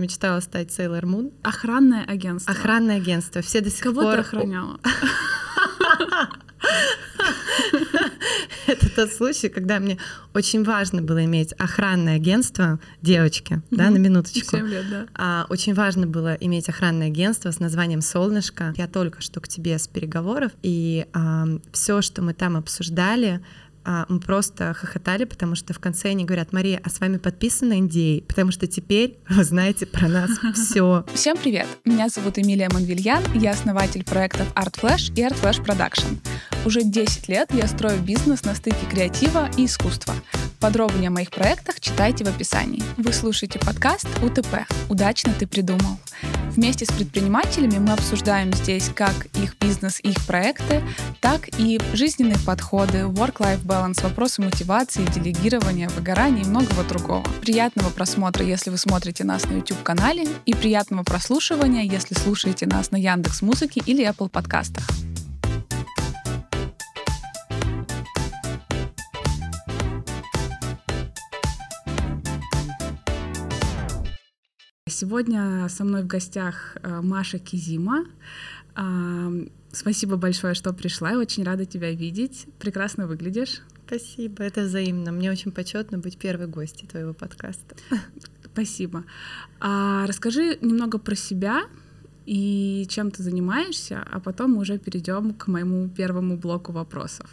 Мечтала стать Sailor Moon. Охранное агентство. Охранное агентство. Все до сих Кого пор... ты охраняла? Это тот случай, когда мне очень важно было иметь охранное агентство девочки, да, на минуточку. 7 лет, да. А, очень важно было иметь охранное агентство с названием «Солнышко». Я только что к тебе с переговоров, и а, все, что мы там обсуждали, мы просто хохотали, потому что в конце они говорят, Мария, а с вами подписан NDA, потому что теперь вы знаете про нас все. Всем привет! Меня зовут Эмилия Манвильян, я основатель проектов Art Flash и Art Flash Production. Уже 10 лет я строю бизнес на стыке креатива и искусства. Подробнее о моих проектах читайте в описании. Вы слушаете подкаст УТП «Удачно ты придумал». Вместе с предпринимателями мы обсуждаем здесь как их бизнес и их проекты, так и жизненные подходы, work-life balance, вопросы мотивации, делегирования, выгорания и многого другого. Приятного просмотра, если вы смотрите нас на YouTube-канале, и приятного прослушивания, если слушаете нас на Яндекс Музыке или Apple подкастах. Сегодня со мной в гостях э, Маша Кизима. Спасибо большое, что пришла. Я очень рада тебя видеть. Прекрасно выглядишь. Спасибо, это взаимно. Мне очень почетно быть первой гостью твоего подкаста. Спасибо. А расскажи немного про себя и чем ты занимаешься, а потом мы уже перейдем к моему первому блоку вопросов.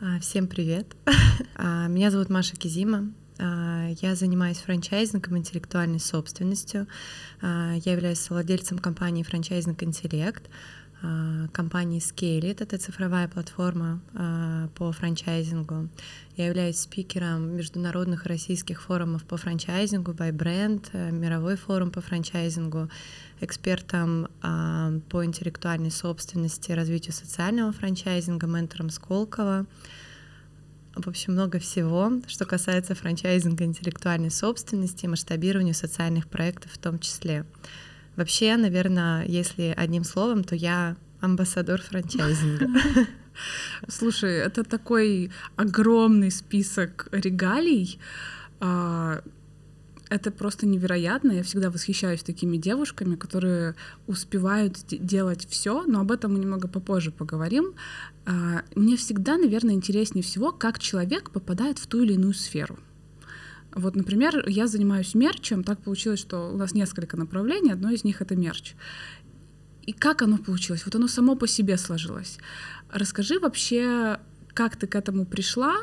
А, всем привет. А, меня зовут Маша Кизима. А, я занимаюсь франчайзингом, интеллектуальной собственностью. Я являюсь владельцем компании «Франчайзинг Интеллект», компании Scale, это цифровая платформа по франчайзингу. Я являюсь спикером международных российских форумов по франчайзингу, by Brand, э, мировой форум по франчайзингу, экспертом по интеллектуальной собственности, развитию социального франчайзинга, ментором Сколково в общем, много всего, что касается франчайзинга интеллектуальной собственности и масштабирования социальных проектов в том числе. Вообще, наверное, если одним словом, то я амбассадор франчайзинга. Слушай, это такой огромный список регалий, а, это просто невероятно. Я всегда восхищаюсь такими девушками, которые успевают делать все, но об этом мы немного попозже поговорим. А, мне всегда, наверное, интереснее всего, как человек попадает в ту или иную сферу. Вот, например, я занимаюсь мерчем, так получилось, что у нас несколько направлений, одно из них — это мерч. И как оно получилось? Вот оно само по себе сложилось. Расскажи вообще, как ты к этому пришла,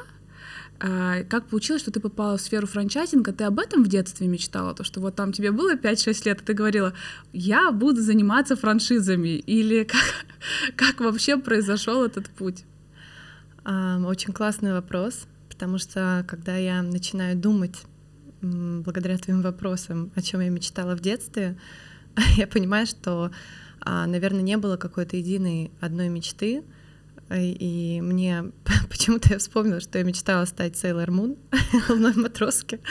а, как получилось, что ты попала в сферу франчайзинга? Ты об этом в детстве мечтала? То, что вот там тебе было 5-6 лет, и ты говорила, я буду заниматься франшизами? Или как, как вообще произошел этот путь? Очень классный вопрос, потому что когда я начинаю думать благодаря твоим вопросам, о чем я мечтала в детстве, я понимаю, что, а, наверное, не было какой-то единой одной мечты, и мне почему-то я вспомнила, что я мечтала стать Sailor Moon, головной матроской.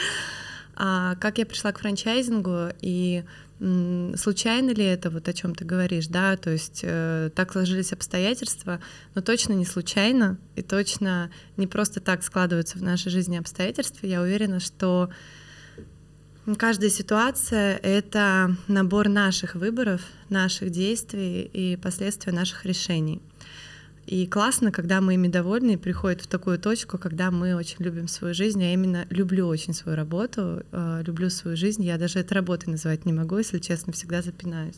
А как я пришла к франчайзингу и случайно ли это вот о чем ты говоришь, да, то есть э, так сложились обстоятельства, но точно не случайно и точно не просто так складываются в нашей жизни обстоятельства. Я уверена, что каждая ситуация — это набор наших выборов, наших действий и последствия наших решений. И классно, когда мы ими довольны и приходят в такую точку, когда мы очень любим свою жизнь. Я именно люблю очень свою работу, э, люблю свою жизнь. Я даже это работой называть не могу, если честно, всегда запинаюсь.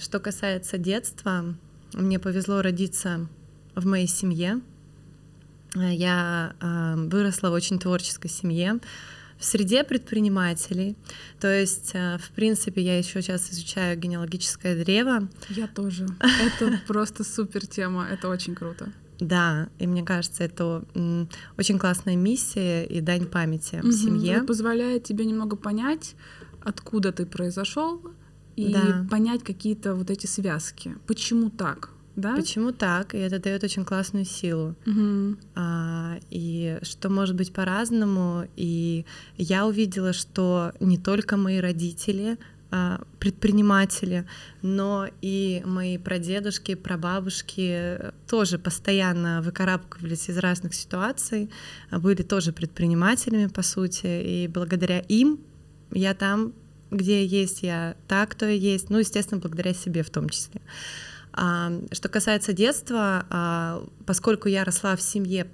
Что касается детства, мне повезло родиться в моей семье. Э, я э, выросла в очень творческой семье в среде предпринимателей. То есть, э, в принципе, я еще сейчас изучаю генеалогическое древо. Я тоже. Это просто супер тема, это очень круто. Да, и мне кажется, это очень классная миссия и дань памяти угу, семье. Это позволяет тебе немного понять, откуда ты произошел, и да. понять какие-то вот эти связки. Почему так? Да? Почему так? И это дает очень классную силу. Угу. А, и что может быть по-разному. И я увидела, что не только мои родители а, предприниматели, но и мои прадедушки, прабабушки тоже постоянно выкарабкивались из разных ситуаций, были тоже предпринимателями, по сути, и благодаря им я там, где есть я, так, кто я есть, ну, естественно, благодаря себе в том числе. А, что касается детства, а, поскольку я росла в семье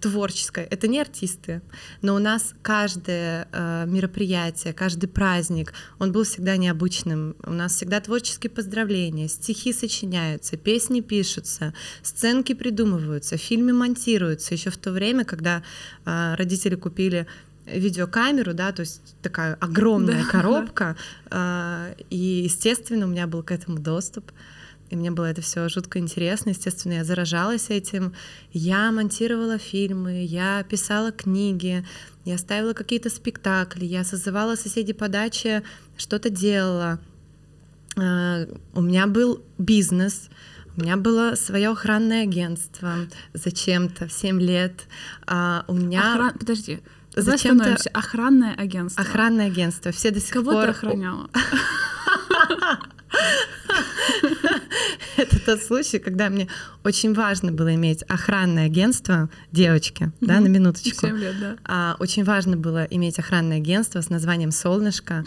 творческой, это не артисты, но у нас каждое э, мероприятие, каждый праздник, он был всегда необычным. У нас всегда творческие поздравления, стихи сочиняются, песни пишутся, сценки придумываются, фильмы монтируются. Еще в то время, когда э, родители купили видеокамеру, да, то есть такая огромная да. коробка, э, и естественно у меня был к этому доступ. И мне было это все жутко интересно. Естественно, я заражалась этим. Я монтировала фильмы, я писала книги, я ставила какие-то спектакли, я созывала соседей по даче, что-то делала. А, у меня был бизнес, у меня было свое охранное агентство зачем-то в 7 лет. А, у меня... Охран... Подожди, зачем-то охранное агентство. Охранное агентство. Все до сих Кого пор... ты охраняла? Это тот случай, когда мне очень важно было иметь охранное агентство девочки, да, на минуточку. 7 лет, да. А, очень важно было иметь охранное агентство с названием «Солнышко».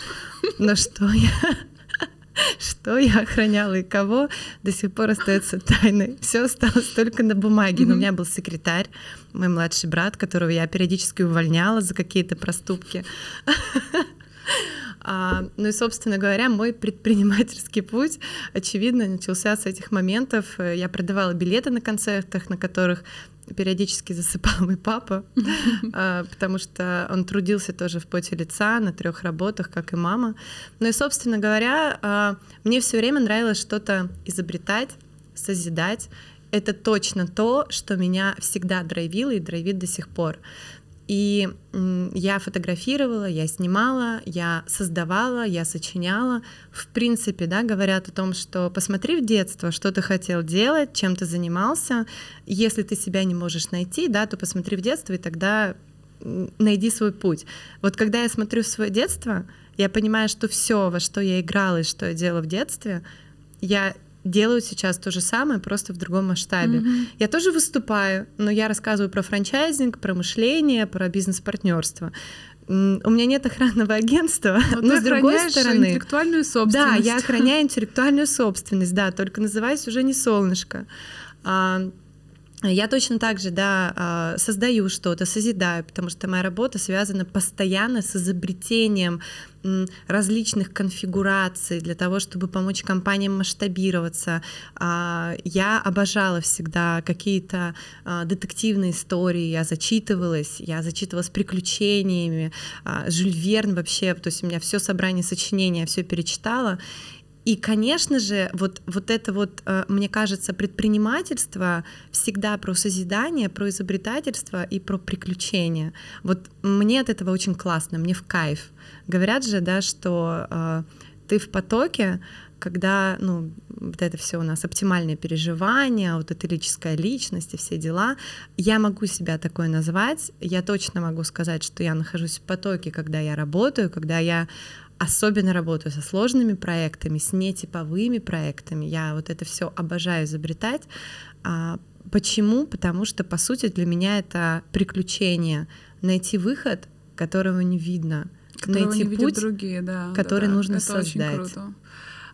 Но что я что я охраняла и кого, до сих пор остается тайной. Все осталось только на бумаге. Но у меня был секретарь, мой младший брат, которого я периодически увольняла за какие-то проступки. А, ну и, собственно говоря, мой предпринимательский путь, очевидно, начался с этих моментов. Я продавала билеты на концертах, на которых периодически засыпал мой папа, а, потому что он трудился тоже в поте лица на трех работах, как и мама. Ну и, собственно говоря, а, мне все время нравилось что-то изобретать, созидать. Это точно то, что меня всегда драйвило и драйвит до сих пор. И я фотографировала, я снимала, я создавала, я сочиняла. В принципе, да, говорят о том, что посмотри в детство, что ты хотел делать, чем ты занимался. Если ты себя не можешь найти, да, то посмотри в детство, и тогда найди свой путь. Вот когда я смотрю в свое детство, я понимаю, что все, во что я играла и что я делала в детстве, я делают сейчас то же самое, просто в другом масштабе. Mm-hmm. Я тоже выступаю, но я рассказываю про франчайзинг, про мышление, про бизнес-партнерство. У меня нет охранного агентства, но, но с другой стороны... интеллектуальную собственность. Да, я охраняю интеллектуальную собственность, да, только называюсь уже не солнышко. А, я точно так же, да, а, создаю что-то, созидаю, потому что моя работа связана постоянно с изобретением различных конфигураций для того, чтобы помочь компаниям масштабироваться. А, я обожала всегда какие-то а, детективные истории, я зачитывалась, я зачитывалась приключениями. Жюль Верн вообще, то есть у меня все собрание сочинений, я все перечитала. И, конечно же, вот, вот это вот, э, мне кажется, предпринимательство всегда про созидание, про изобретательство и про приключения. Вот мне от этого очень классно, мне в кайф. Говорят же, да, что э, ты в потоке, когда, ну, вот это все у нас оптимальные переживания, аутотерическая личность и все дела, я могу себя такое назвать, я точно могу сказать, что я нахожусь в потоке, когда я работаю, когда я особенно работаю со сложными проектами, с нетиповыми проектами. Я вот это все обожаю изобретать. А, почему? Потому что, по сути, для меня это приключение. Найти выход, которого не видно. Которого найти не путь, другие, да, который да, да. нужно это создать. Очень круто.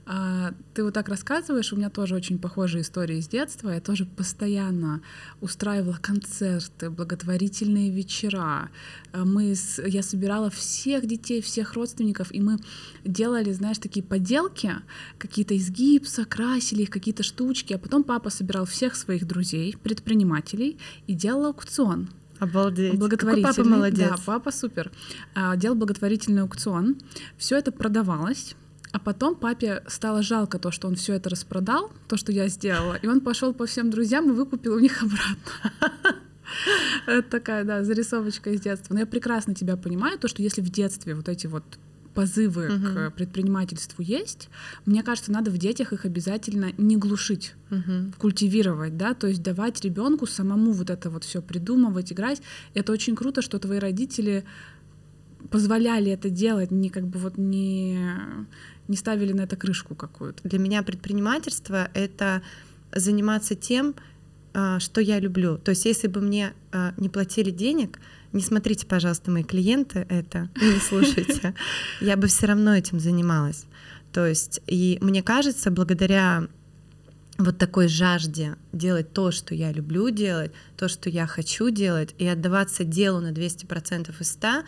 А, ты вот так рассказываешь, у меня тоже очень похожие истории с детства. Я тоже постоянно устраивала концерты, благотворительные вечера. А, мы с, я собирала всех детей, всех родственников, и мы делали, знаешь, такие поделки, какие-то из гипса, красили их, какие-то штучки. А потом папа собирал всех своих друзей, предпринимателей, и делал аукцион. Обалдеть. Благотворительный. Какой папа молодец. Да, папа супер. А, делал благотворительный аукцион. Все это продавалось. А потом папе стало жалко то, что он все это распродал, то, что я сделала, и он пошел по всем друзьям и выкупил у них обратно. Это такая, да, зарисовочка из детства. Но я прекрасно тебя понимаю, то, что если в детстве вот эти вот позывы uh к предпринимательству есть, мне кажется, надо в детях их обязательно не глушить, uh культивировать, да, то есть давать ребенку самому вот это вот все придумывать, играть. Это очень круто, что твои родители позволяли это делать, не как бы вот не не ставили на это крышку какую-то. Для меня предпринимательство — это заниматься тем, а, что я люблю. То есть если бы мне а, не платили денег, не смотрите, пожалуйста, мои клиенты это, не слушайте, я бы все равно этим занималась. То есть, и мне кажется, благодаря вот такой жажде делать то, что я люблю делать, то, что я хочу делать, и отдаваться делу на 200% из 100,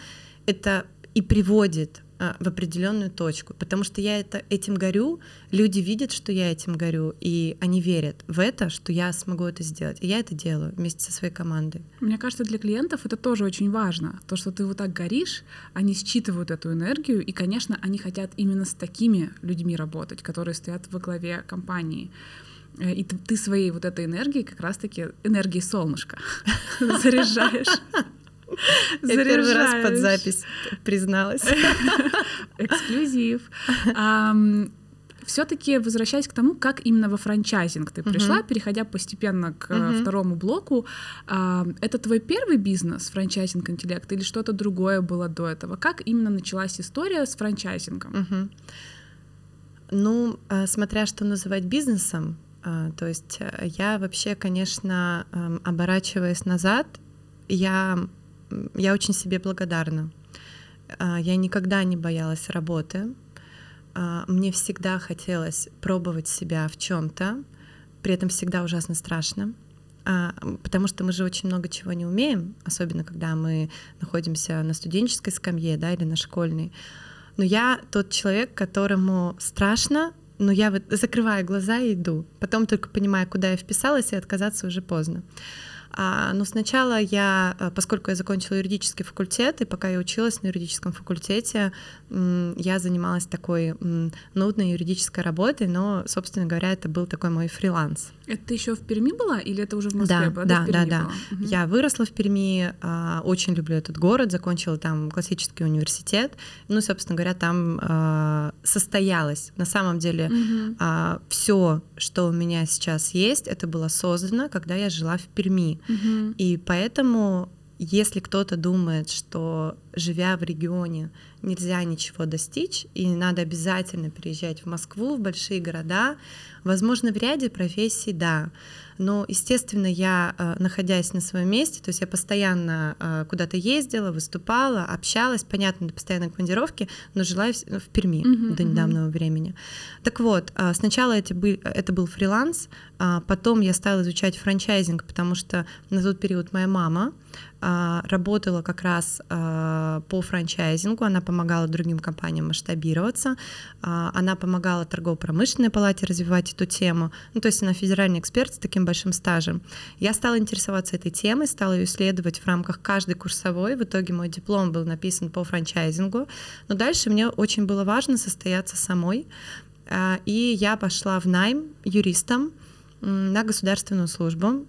это и приводит а, в определенную точку, потому что я это, этим горю, люди видят, что я этим горю, и они верят в это, что я смогу это сделать. И я это делаю вместе со своей командой. Мне кажется, для клиентов это тоже очень важно. То, что ты вот так горишь, они считывают эту энергию, и, конечно, они хотят именно с такими людьми работать, которые стоят во главе компании. Э, и ты своей вот этой энергией, как раз-таки энергией солнышка заряжаешь. Я первый раз под запись призналась. Эксклюзив. Все-таки возвращаясь к тому, как именно во франчайзинг ты пришла, uh-huh. переходя постепенно к uh-huh. второму блоку, это твой первый бизнес, франчайзинг интеллект, или что-то другое было до этого? Как именно началась история с франчайзингом? Uh-huh. Ну, э, смотря что называть бизнесом, э, то есть я вообще, конечно, оборачиваясь назад, я я очень себе благодарна. А, я никогда не боялась работы. А, мне всегда хотелось пробовать себя в чем-то, при этом всегда ужасно страшно, а, потому что мы же очень много чего не умеем, особенно когда мы находимся на студенческой скамье да, или на школьной. Но я тот человек, которому страшно, но я вот закрываю глаза и иду. Потом только понимаю, куда я вписалась, и отказаться уже поздно. А, но сначала я, э, поскольку я закончила юридический факультет, и пока я училась на юридическом факультете, я занималась такой нудной юридической работой, но, собственно говоря, это был такой мой фриланс. Это еще в Перми была или это уже в Москве да, была? Да, да, да. Угу. Я выросла в Перми, а, очень люблю этот город, закончила там классический университет. Ну, собственно говоря, там а, состоялось. На самом деле угу. все, что у меня сейчас есть, это было создано, когда я жила в Перми. Угу. И поэтому если кто-то думает, что живя в регионе нельзя ничего достичь и надо обязательно переезжать в Москву, в большие города, возможно, в ряде профессий да, но, естественно, я, э, находясь на своем месте, то есть я постоянно э, куда-то ездила, выступала, общалась, понятно, до постоянной командировки, но жила в Перми uh-huh, до недавнего времени. Так вот, э, сначала это был, это был фриланс, а потом я стала изучать франчайзинг, потому что на тот период моя мама работала как раз по франчайзингу, она помогала другим компаниям масштабироваться, она помогала торгово-промышленной палате развивать эту тему, ну, то есть она федеральный эксперт с таким большим стажем. Я стала интересоваться этой темой, стала ее исследовать в рамках каждой курсовой. В итоге мой диплом был написан по франчайзингу. Но дальше мне очень было важно состояться самой. А, и я пошла в найм юристом на государственную службу.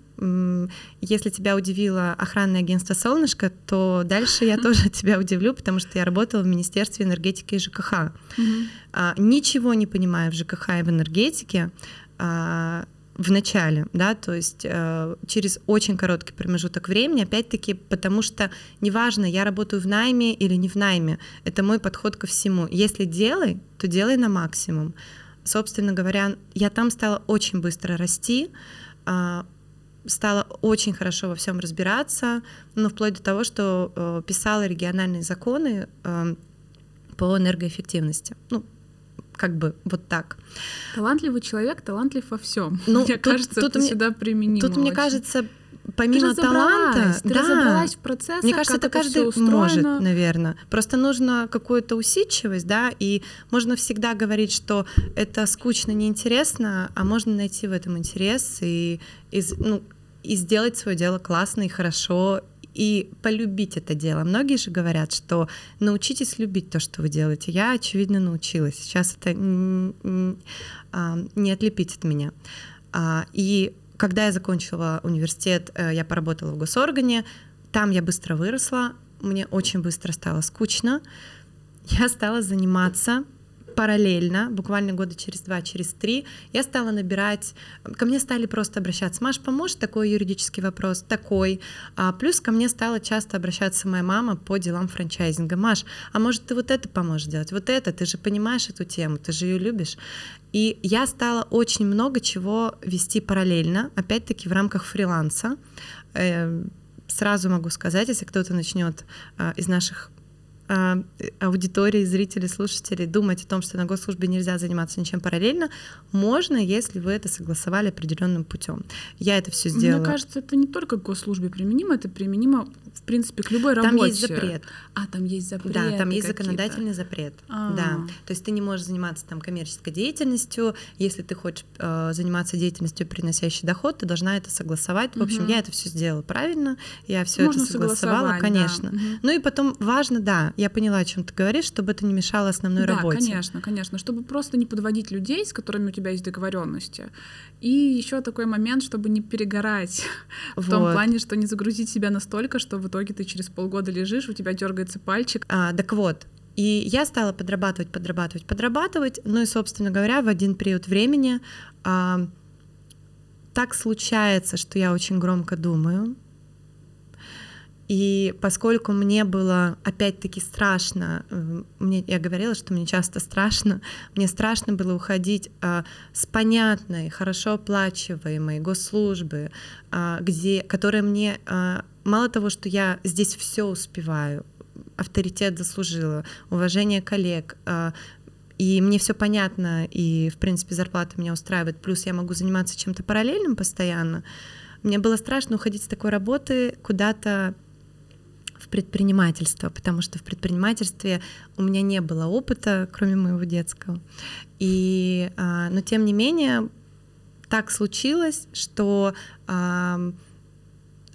Если тебя удивило охранное агентство «Солнышко», то дальше я тоже тебя удивлю, потому что я работала в Министерстве энергетики и ЖКХ. А, ничего не понимая в ЖКХ и в энергетике, а, в начале, да, то есть э, через очень короткий промежуток времени, опять-таки, потому что неважно, я работаю в найме или не в найме, это мой подход ко всему. Если делай, то делай на максимум. Собственно говоря, я там стала очень быстро расти, э, стала очень хорошо во всем разбираться, ну, вплоть до того, что э, писала региональные законы э, по энергоэффективности. Ну, как бы вот так. Талантливый человек, талантлив во всем. Ну, мне тут, кажется, тут это мне, сюда применимо. Тут, очень. мне кажется, помимо ты таланта, ты да, разобралась в процессах, мне кажется, это каждый может, наверное. Просто нужно какую-то усидчивость, да, и можно всегда говорить, что это скучно, неинтересно, а можно найти в этом интерес и, и ну, и сделать свое дело классно и хорошо и полюбить это дело. Многие же говорят, что научитесь любить то, что вы делаете. Я, очевидно, научилась. Сейчас это а, не отлепить от меня. А, и когда я закончила университет, э, я поработала в госоргане, там я быстро выросла, мне очень быстро стало скучно. Я стала заниматься параллельно, буквально года через два, через три, я стала набирать, ко мне стали просто обращаться, Маш, поможешь такой юридический вопрос, такой. А плюс ко мне стала часто обращаться моя мама по делам франчайзинга. Маш, а может ты вот это поможешь делать, вот это, ты же понимаешь эту тему, ты же ее любишь. И я стала очень много чего вести параллельно, опять-таки в рамках фриланса. Эм, сразу могу сказать, если кто-то начнет а, из наших аудитории, зрителей, слушателей думать о том, что на госслужбе нельзя заниматься ничем параллельно, можно, если вы это согласовали определенным путем. Я это все сделала. Мне кажется, это не только к госслужбе применимо, это применимо в принципе к любой работе. Там есть запрет. А, там есть запрет. Да, там есть законодательный запрет. А-а-а. Да. То есть ты не можешь заниматься там коммерческой деятельностью. Если ты хочешь э, заниматься деятельностью, приносящей доход, ты должна это согласовать. В общем, угу. я это все сделала правильно. Я все это согласовала, конечно. Да. Угу. Ну и потом важно, да, я поняла, о чем ты говоришь, чтобы это не мешало основной да, работе. конечно, конечно, чтобы просто не подводить людей, с которыми у тебя есть договоренности. И еще такой момент, чтобы не перегорать вот. в том плане, что не загрузить себя настолько, что в итоге ты через полгода лежишь, у тебя дергается пальчик. А, так вот, и я стала подрабатывать, подрабатывать, подрабатывать. Ну и, собственно говоря, в один период времени а, так случается, что я очень громко думаю, и поскольку мне было опять-таки страшно, э, мне, я говорила, что мне часто страшно, мне страшно было уходить а, с понятной, хорошо оплачиваемой госслужбы, а, где, которая мне а, мало того, что я здесь все успеваю, авторитет заслужила, уважение коллег, а, и мне все понятно, и, в принципе, зарплата меня устраивает, плюс я могу заниматься чем-то параллельным постоянно. Мне было страшно уходить с такой работы куда-то в предпринимательство, потому что в предпринимательстве у меня не было опыта, кроме моего детского. И, а, но тем не менее, так случилось, что э,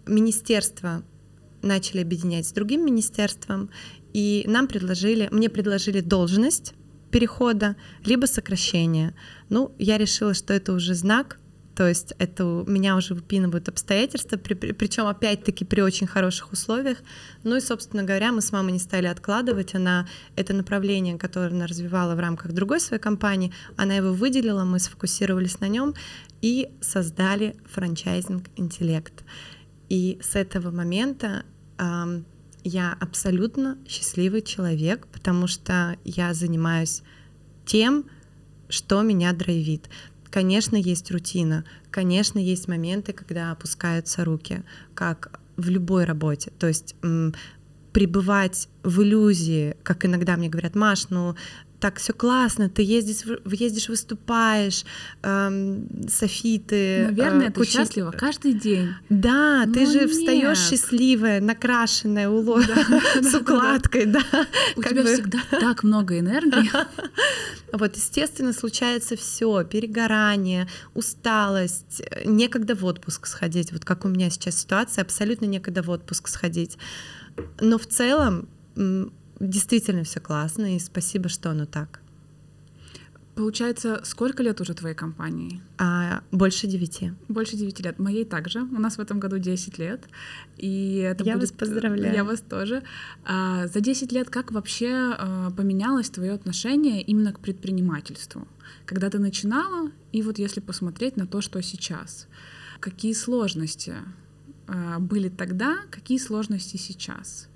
министерство начали объединять с другим министерством, и нам предложили, мне предложили должность перехода, либо сокращение. Ну, я решила, что это уже знак, то есть это меня уже выпинывают обстоятельства, при, при, причем опять-таки при очень хороших условиях. Ну и, собственно говоря, мы с мамой не стали откладывать. Она это направление, которое она развивала в рамках другой своей компании, она его выделила, мы сфокусировались на нем и создали франчайзинг «Интеллект». И с этого момента э, я абсолютно счастливый человек, потому что я занимаюсь тем, что меня драйвит. Конечно, есть рутина, конечно, есть моменты, когда опускаются руки, как в любой работе. То есть пребывать в иллюзии, как иногда мне говорят, Маш, ну так все классно, ты ездишь, ездишь выступаешь, эм, софиты. Наверное, э, ты куча... счастлива каждый день. Да, Но ты же встаешь счастливая, накрашенная, уло... с укладкой, да. У тебя всегда так много энергии. Вот, естественно, случается все: перегорание, усталость, некогда в отпуск сходить. Вот как у меня сейчас ситуация, абсолютно некогда в отпуск сходить. Но в целом действительно все классно, и спасибо, что оно так. Получается, сколько лет уже твоей компании? А, больше девяти. Больше девяти лет. Моей также. У нас в этом году 10 лет. И это Я будет... вас поздравляю. Я вас тоже. А, за 10 лет как вообще а, поменялось твое отношение именно к предпринимательству? Когда ты начинала, и вот если посмотреть на то, что сейчас. Какие сложности были тогда, какие сложности сейчас?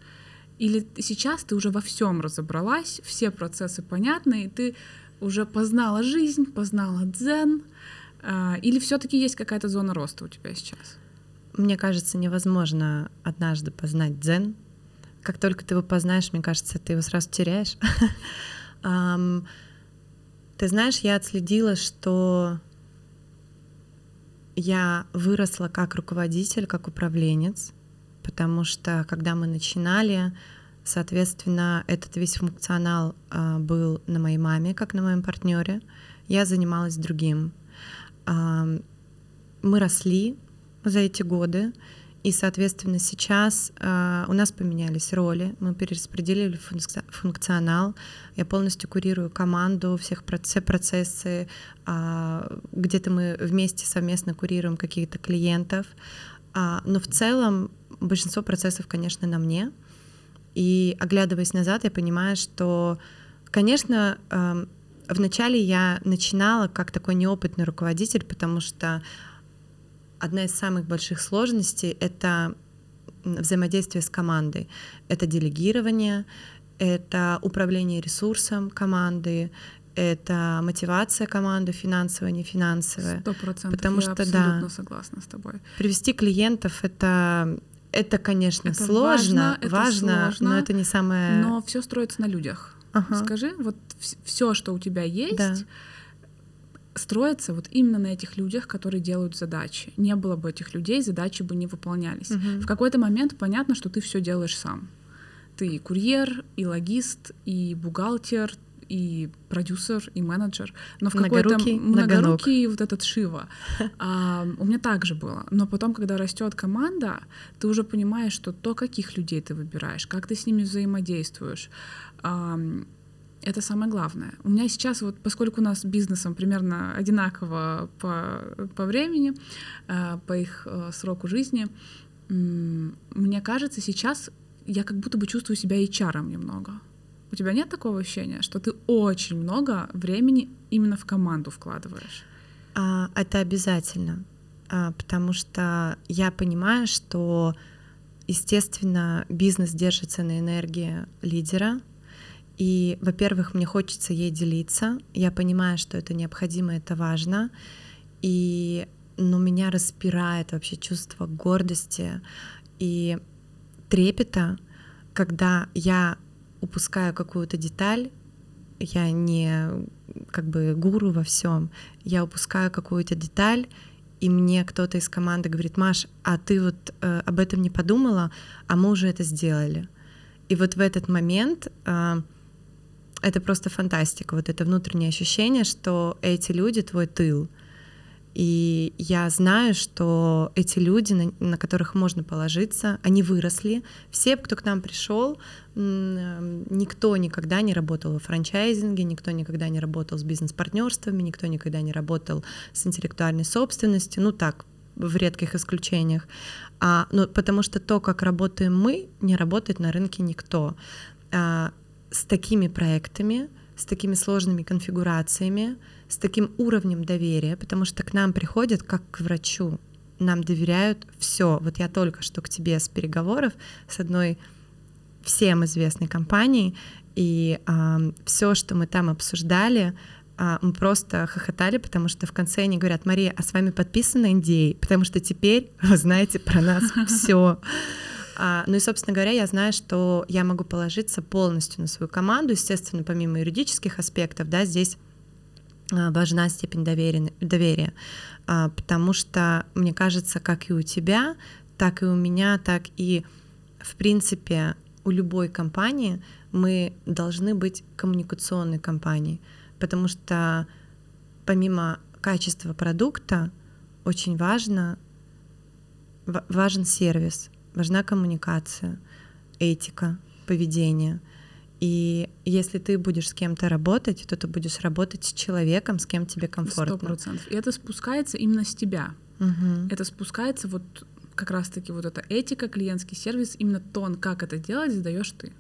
Или сейчас ты уже во всем разобралась, все процессы понятны, и ты уже познала жизнь, познала дзен, а, или все-таки есть какая-то зона роста у тебя сейчас? Мне кажется, невозможно однажды познать дзен. Как только ты его познаешь, мне кажется, ты его сразу теряешь. Ты знаешь, я отследила, что я выросла как руководитель, как управленец, потому что когда мы начинали, соответственно, этот весь функционал а, был на моей маме, как на моем партнере. Я занималась другим. А, мы росли за эти годы, и, соответственно, сейчас э, у нас поменялись роли, мы перераспределили функционал. Я полностью курирую команду, всех все процессы. Э, где-то мы вместе совместно курируем каких-то клиентов. Э, но в целом большинство процессов, конечно, на мне. И оглядываясь назад, я понимаю, что, конечно, эм, вначале я начинала как такой неопытный руководитель, потому что одна из самых больших сложностей — это взаимодействие с командой. Это делегирование, это управление ресурсом команды, это мотивация команды, финансовая, не финансовая. Сто процентов. Потому я что абсолютно да, согласна с тобой. Привести клиентов это Это, конечно, это сложно, важно, это важно сложно, но это не самое. Но все строится на людях. Ага. Скажи, вот все, что у тебя есть, да. Строится вот именно на этих людях, которые делают задачи. Не было бы этих людей, задачи бы не выполнялись. Угу. В какой-то момент понятно, что ты все делаешь сам. Ты и курьер, и логист, и бухгалтер, и продюсер, и менеджер, но в какой-то многорукий вот этот Шива. А, у меня также было. Но потом, когда растет команда, ты уже понимаешь, что то, каких людей ты выбираешь, как ты с ними взаимодействуешь, а, это самое главное. У меня сейчас, вот поскольку у нас бизнесом примерно одинаково по, по времени, а, по их а, сроку жизни, мне кажется, сейчас я как будто бы чувствую себя HR немного. У тебя нет такого ощущения, что ты очень много времени именно в команду вкладываешь? А, это обязательно, а, потому что я понимаю, что, естественно, бизнес держится на энергии лидера, и, во-первых, мне хочется ей делиться. Я понимаю, что это необходимо, это важно. И но меня распирает вообще чувство гордости и трепета, когда я упускаю какую-то деталь, я не как бы гуру во всем, я упускаю какую-то деталь, и мне кто-то из команды говорит, Маш, а ты вот э, об этом не подумала, а мы уже это сделали. И вот в этот момент э, это просто фантастика, вот это внутреннее ощущение, что эти люди твой тыл, и я знаю, что эти люди, на, на которых можно положиться, они выросли. Все, кто к нам пришел, никто никогда не работал во франчайзинге, никто никогда не работал с бизнес-партнерствами, никто никогда не работал с интеллектуальной собственностью. Ну так, в редких исключениях. А, ну, потому что то, как работаем мы, не работает на рынке никто. А, с такими проектами, с такими сложными конфигурациями, с таким уровнем доверия, потому что к нам приходят как к врачу, нам доверяют все. Вот я только что к тебе с переговоров с одной всем известной компанией, и а, все, что мы там обсуждали, а, мы просто хохотали, потому что в конце они говорят, Мария, а с вами подписан NDA, потому что теперь вы знаете про нас все. А, ну и, собственно говоря, я знаю, что я могу положиться полностью на свою команду, естественно, помимо юридических аспектов, да, здесь а, важна степень доверия, доверия, а, потому что, мне кажется, как и у тебя, так и у меня, так и, в принципе, у любой компании мы должны быть коммуникационной компанией, потому что помимо качества продукта очень важно, важен сервис, важна коммуникация, этика, поведение — и если ты будешь с кем-то работать, то ты будешь работать с человеком, с кем тебе комфортно. Сто процентов. И это спускается именно с тебя. Угу. Это спускается вот как раз-таки вот эта этика, клиентский сервис, именно тон, как это делать, задаешь ты.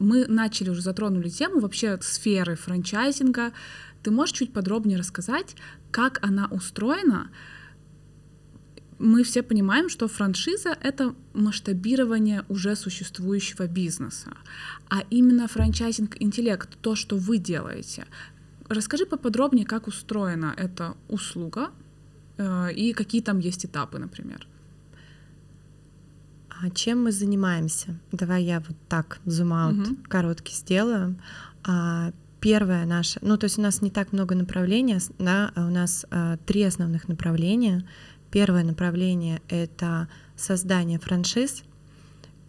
Мы начали уже затронули тему вообще сферы франчайзинга. Ты можешь чуть подробнее рассказать, как она устроена, мы все понимаем, что франшиза — это масштабирование уже существующего бизнеса. А именно франчайзинг-интеллект, то, что вы делаете. Расскажи поподробнее, как устроена эта услуга э, и какие там есть этапы, например. А чем мы занимаемся? Давай я вот так зум-аут угу. короткий сделаю. А, первое наше, ну то есть у нас не так много направлений, да, а у нас а, три основных направления — Первое направление — это создание франшиз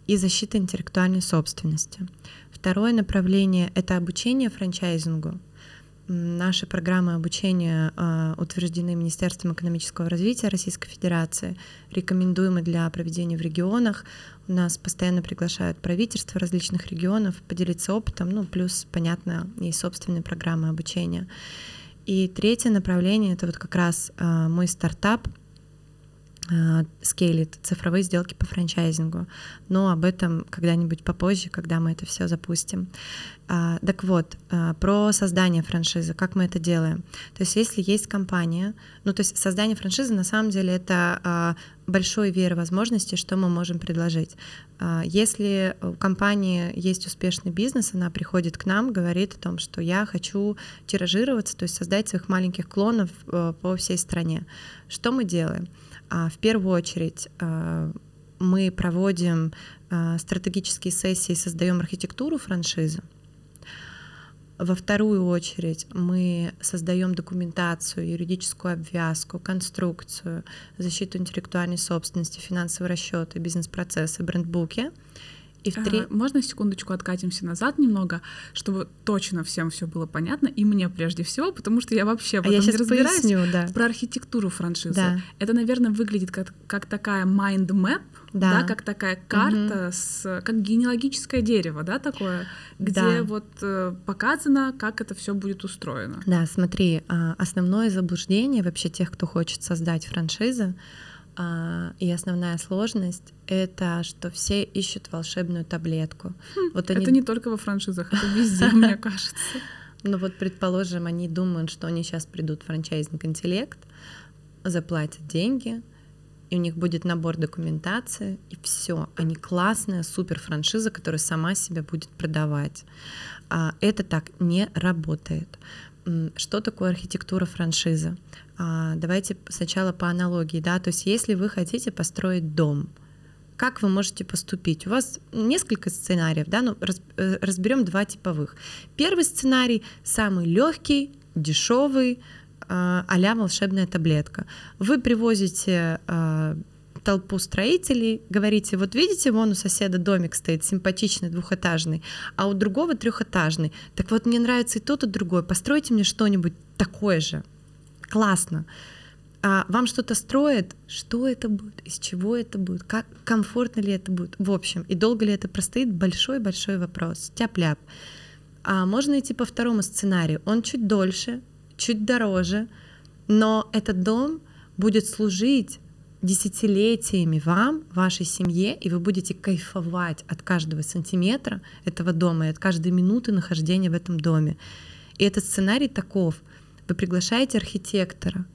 и защита интеллектуальной собственности. Второе направление — это обучение франчайзингу. Наши программы обучения э, утверждены Министерством экономического развития Российской Федерации, рекомендуемы для проведения в регионах. У нас постоянно приглашают правительства различных регионов поделиться опытом, ну, плюс, понятно, и собственные программы обучения. И третье направление — это вот как раз э, мой стартап — скейлит цифровые сделки по франчайзингу. Но об этом когда-нибудь попозже, когда мы это все запустим. А, так вот, а, про создание франшизы, как мы это делаем. То есть если есть компания, ну то есть создание франшизы на самом деле это а, большой веер возможностей, что мы можем предложить. Если у компании есть успешный бизнес, она приходит к нам, говорит о том, что я хочу тиражироваться, то есть создать своих маленьких клонов э, по всей стране. Что мы делаем? В первую очередь мы проводим а, стратегические сессии, создаем архитектуру франшизы. Во вторую очередь мы создаем документацию, юридическую обвязку, конструкцию, защиту интеллектуальной собственности, финансовые расчеты, бизнес-процессы, брендбуки. И в три... а, можно секундочку откатимся назад немного, чтобы точно всем все было понятно, и мне прежде всего, потому что я вообще в а этом я не разбираюсь. Поясню, да. Про архитектуру франшизы. Да. Это, наверное, выглядит как, как такая mind map, да. да, как такая карта, угу. с, как генеалогическое дерево, да, такое, где да. вот э, показано, как это все будет устроено. Да, смотри, а, основное заблуждение вообще тех, кто хочет создать франшизы, а, и основная сложность — это что все ищут волшебную таблетку. Хм, вот они... Это не только во франшизах, это везде, мне кажется. Ну вот, предположим, они думают, что они сейчас придут в франчайзинг «Интеллект», заплатят деньги, и у них будет набор документации, и все. Они классная супер франшиза, которая сама себя будет продавать. А это так не работает. Что такое архитектура франшизы? А, давайте сначала по аналогии, да, то есть если вы хотите построить дом, как вы можете поступить? У вас несколько сценариев, да, ну э, разберем два типовых. Первый сценарий самый легкий, дешевый, а волшебная таблетка. Вы привозите а, толпу строителей, говорите, вот видите, вон у соседа домик стоит симпатичный, двухэтажный, а у другого трехэтажный. Так вот, мне нравится и тот, и другой. Постройте мне что-нибудь такое же классно. А вам что-то строят, что это будет, из чего это будет, как комфортно ли это будет, в общем, и долго ли это простоит, большой-большой вопрос, тяп-ляп. А можно идти по второму сценарию, он чуть дольше, чуть дороже, но этот дом будет служить десятилетиями вам, вашей семье, и вы будете кайфовать от каждого сантиметра этого дома и от каждой минуты нахождения в этом доме. И этот сценарий таков — вы приглашаете архитектора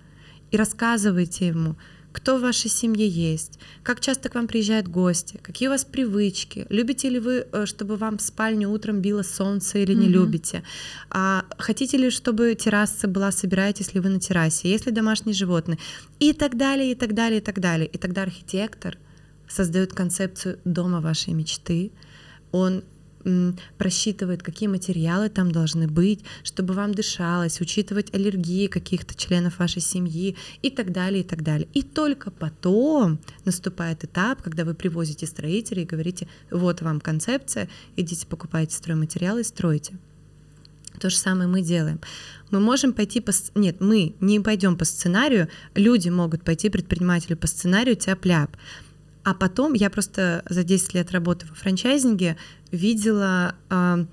и рассказываете ему, кто в вашей семье есть, как часто к вам приезжают гости, какие у вас привычки, любите ли вы, э, чтобы вам в спальню утром било солнце или не mm-hmm. любите, а, хотите ли, чтобы терраса была, собираетесь ли вы на террасе, есть ли домашние животные, и так далее, и так далее, и так далее. И тогда архитектор создает концепцию дома вашей мечты, он просчитывает, какие материалы там должны быть, чтобы вам дышалось, учитывать аллергии каких-то членов вашей семьи и так далее, и так далее. И только потом наступает этап, когда вы привозите строителей и говорите, вот вам концепция, идите покупайте стройматериалы и стройте. То же самое мы делаем. Мы можем пойти по... Нет, мы не пойдем по сценарию, люди могут пойти, предприниматели, по сценарию тяп-ляп. А потом я просто за 10 лет работы во франчайзинге видела э,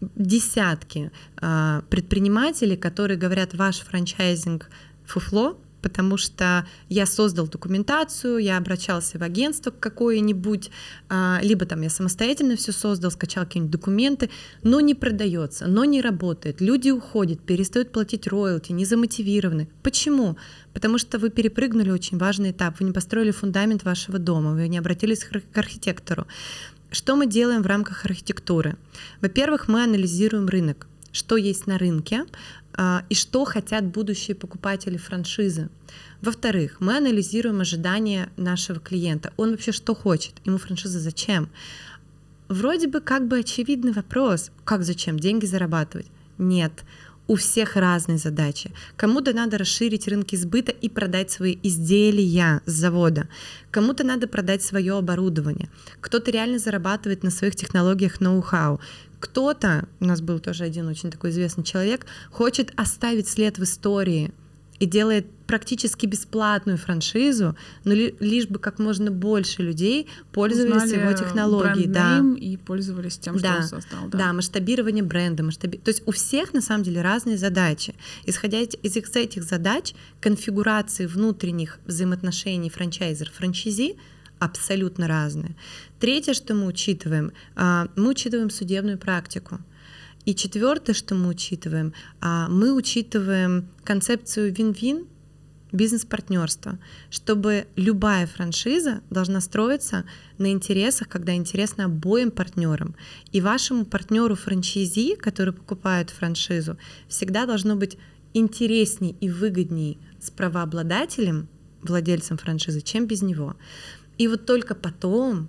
десятки э, предпринимателей, которые говорят, ваш франчайзинг фуфло, потому что я создал документацию, я обращался в агентство какое-нибудь, а, либо там я самостоятельно все создал, скачал какие-нибудь документы, но не продается, но не работает, люди уходят, перестают платить роялти, не замотивированы. Почему? Потому что вы перепрыгнули очень важный этап, вы не построили фундамент вашего дома, вы не обратились к архитектору. Что мы делаем в рамках архитектуры? Во-первых, мы анализируем рынок что есть на рынке и что хотят будущие покупатели франшизы. Во-вторых, мы анализируем ожидания нашего клиента. Он вообще что хочет? Ему франшиза зачем? Вроде бы как бы очевидный вопрос. Как зачем? Деньги зарабатывать? Нет. У всех разные задачи. Кому-то надо расширить рынки сбыта и продать свои изделия с завода. Кому-то надо продать свое оборудование. Кто-то реально зарабатывает на своих технологиях ноу-хау. Кто-то, у нас был тоже один очень такой известный человек, хочет оставить след в истории и делает практически бесплатную франшизу, но ли, лишь бы как можно больше людей пользовались Узнали его технологией. Да. и пользовались тем, да. что он создал. Да, да масштабирование бренда. Масштаби... То есть у всех на самом деле разные задачи. Исходя из этих задач, конфигурации внутренних взаимоотношений франчайзер-франчизи абсолютно разные. Третье, что мы учитываем, а, мы учитываем судебную практику. И четвертое, что мы учитываем, а, мы учитываем концепцию вин-вин бизнес-партнерства, чтобы любая франшиза должна строиться на интересах, когда интересно обоим партнерам. И вашему партнеру франчайзи, который покупает франшизу, всегда должно быть интересней и выгодней с правообладателем, владельцем франшизы, чем без него. И вот только потом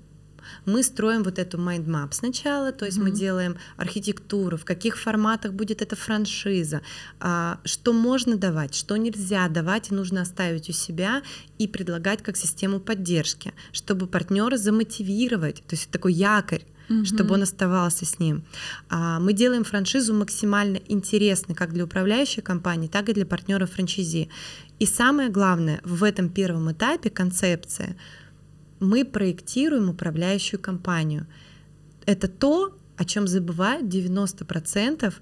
мы строим вот эту mind map сначала, то есть mm-hmm. мы делаем архитектуру, в каких форматах будет эта франшиза, а, что можно давать, что нельзя давать, и нужно оставить у себя и предлагать как систему поддержки, чтобы партнера замотивировать, то есть такой якорь mm-hmm. чтобы он оставался с ним. А, мы делаем франшизу максимально интересной как для управляющей компании, так и для партнера франчайзи. И самое главное в этом первом этапе концепция мы проектируем управляющую компанию. Это то, о чем забывают 90%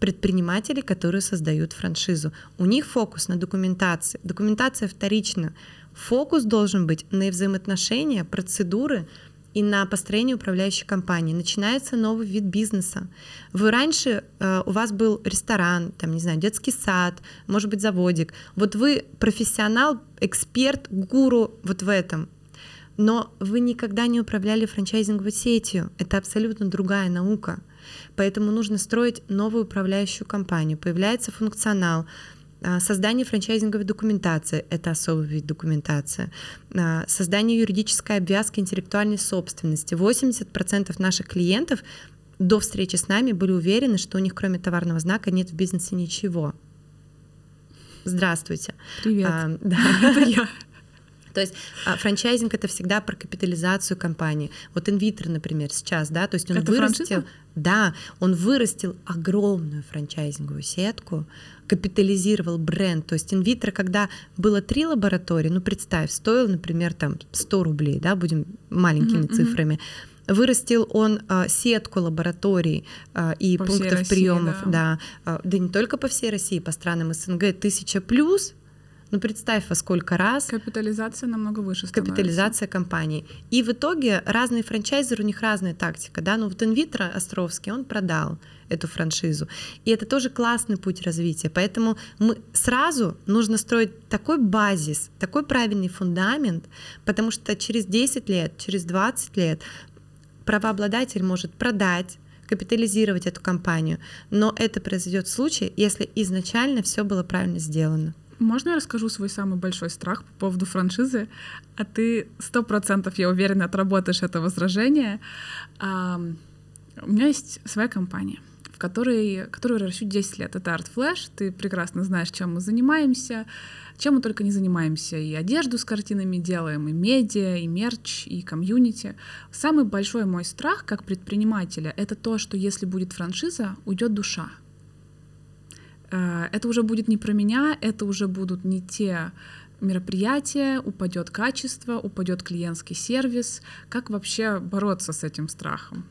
предпринимателей, которые создают франшизу. У них фокус на документации. Документация вторична. Фокус должен быть на взаимоотношения, процедуры, и на построение управляющей компании. Начинается новый вид бизнеса. Вы раньше, э, у вас был ресторан, там, не знаю, детский сад, может быть, заводик. Вот вы профессионал, эксперт, гуру вот в этом. Но вы никогда не управляли франчайзинговой сетью. Это абсолютно другая наука. Поэтому нужно строить новую управляющую компанию. Появляется функционал, а, Создание франчайзинговой документации – это особый вид документации. А, создание юридической обвязки интеллектуальной собственности. 80% наших клиентов до встречи с нами были уверены, что у них кроме товарного знака нет в бизнесе ничего. Здравствуйте. Привет. А, да. Я. То есть а, франчайзинг это всегда про капитализацию компании. Вот инвитер, например, сейчас, да, то есть он это вырастил, франшиза? да, он вырастил огромную франчайзинговую сетку, капитализировал бренд. То есть инвитро, когда было три лаборатории, ну представь, стоил, например, там 100 рублей, да, будем маленькими mm-hmm. цифрами. Вырастил он э, сетку лабораторий э, и по пунктов приемов, да. Да, э, да не только по всей России, по странам СНГ, тысяча плюс, ну, представь, во сколько раз... Капитализация намного выше становится. Капитализация компании. И в итоге разные франчайзеры, у них разная тактика. Да? Ну, вот Инвитро Островский, он продал эту франшизу. И это тоже классный путь развития. Поэтому мы сразу нужно строить такой базис, такой правильный фундамент, потому что через 10 лет, через 20 лет правообладатель может продать, капитализировать эту компанию. Но это произойдет в случае, если изначально все было правильно сделано. Можно я расскажу свой самый большой страх по поводу франшизы? А ты сто процентов, я уверена, отработаешь это возражение. А, у меня есть своя компания, в которой, которую ращу 10 лет. Это Art Flash. Ты прекрасно знаешь, чем мы занимаемся. Чем мы только не занимаемся. И одежду с картинами делаем, и медиа, и мерч, и комьюнити. Самый большой мой страх как предпринимателя — это то, что если будет франшиза, уйдет душа — это уже будет не про меня, это уже будут не те мероприятия, упадет качество, упадет клиентский сервис. Как вообще бороться с этим страхом?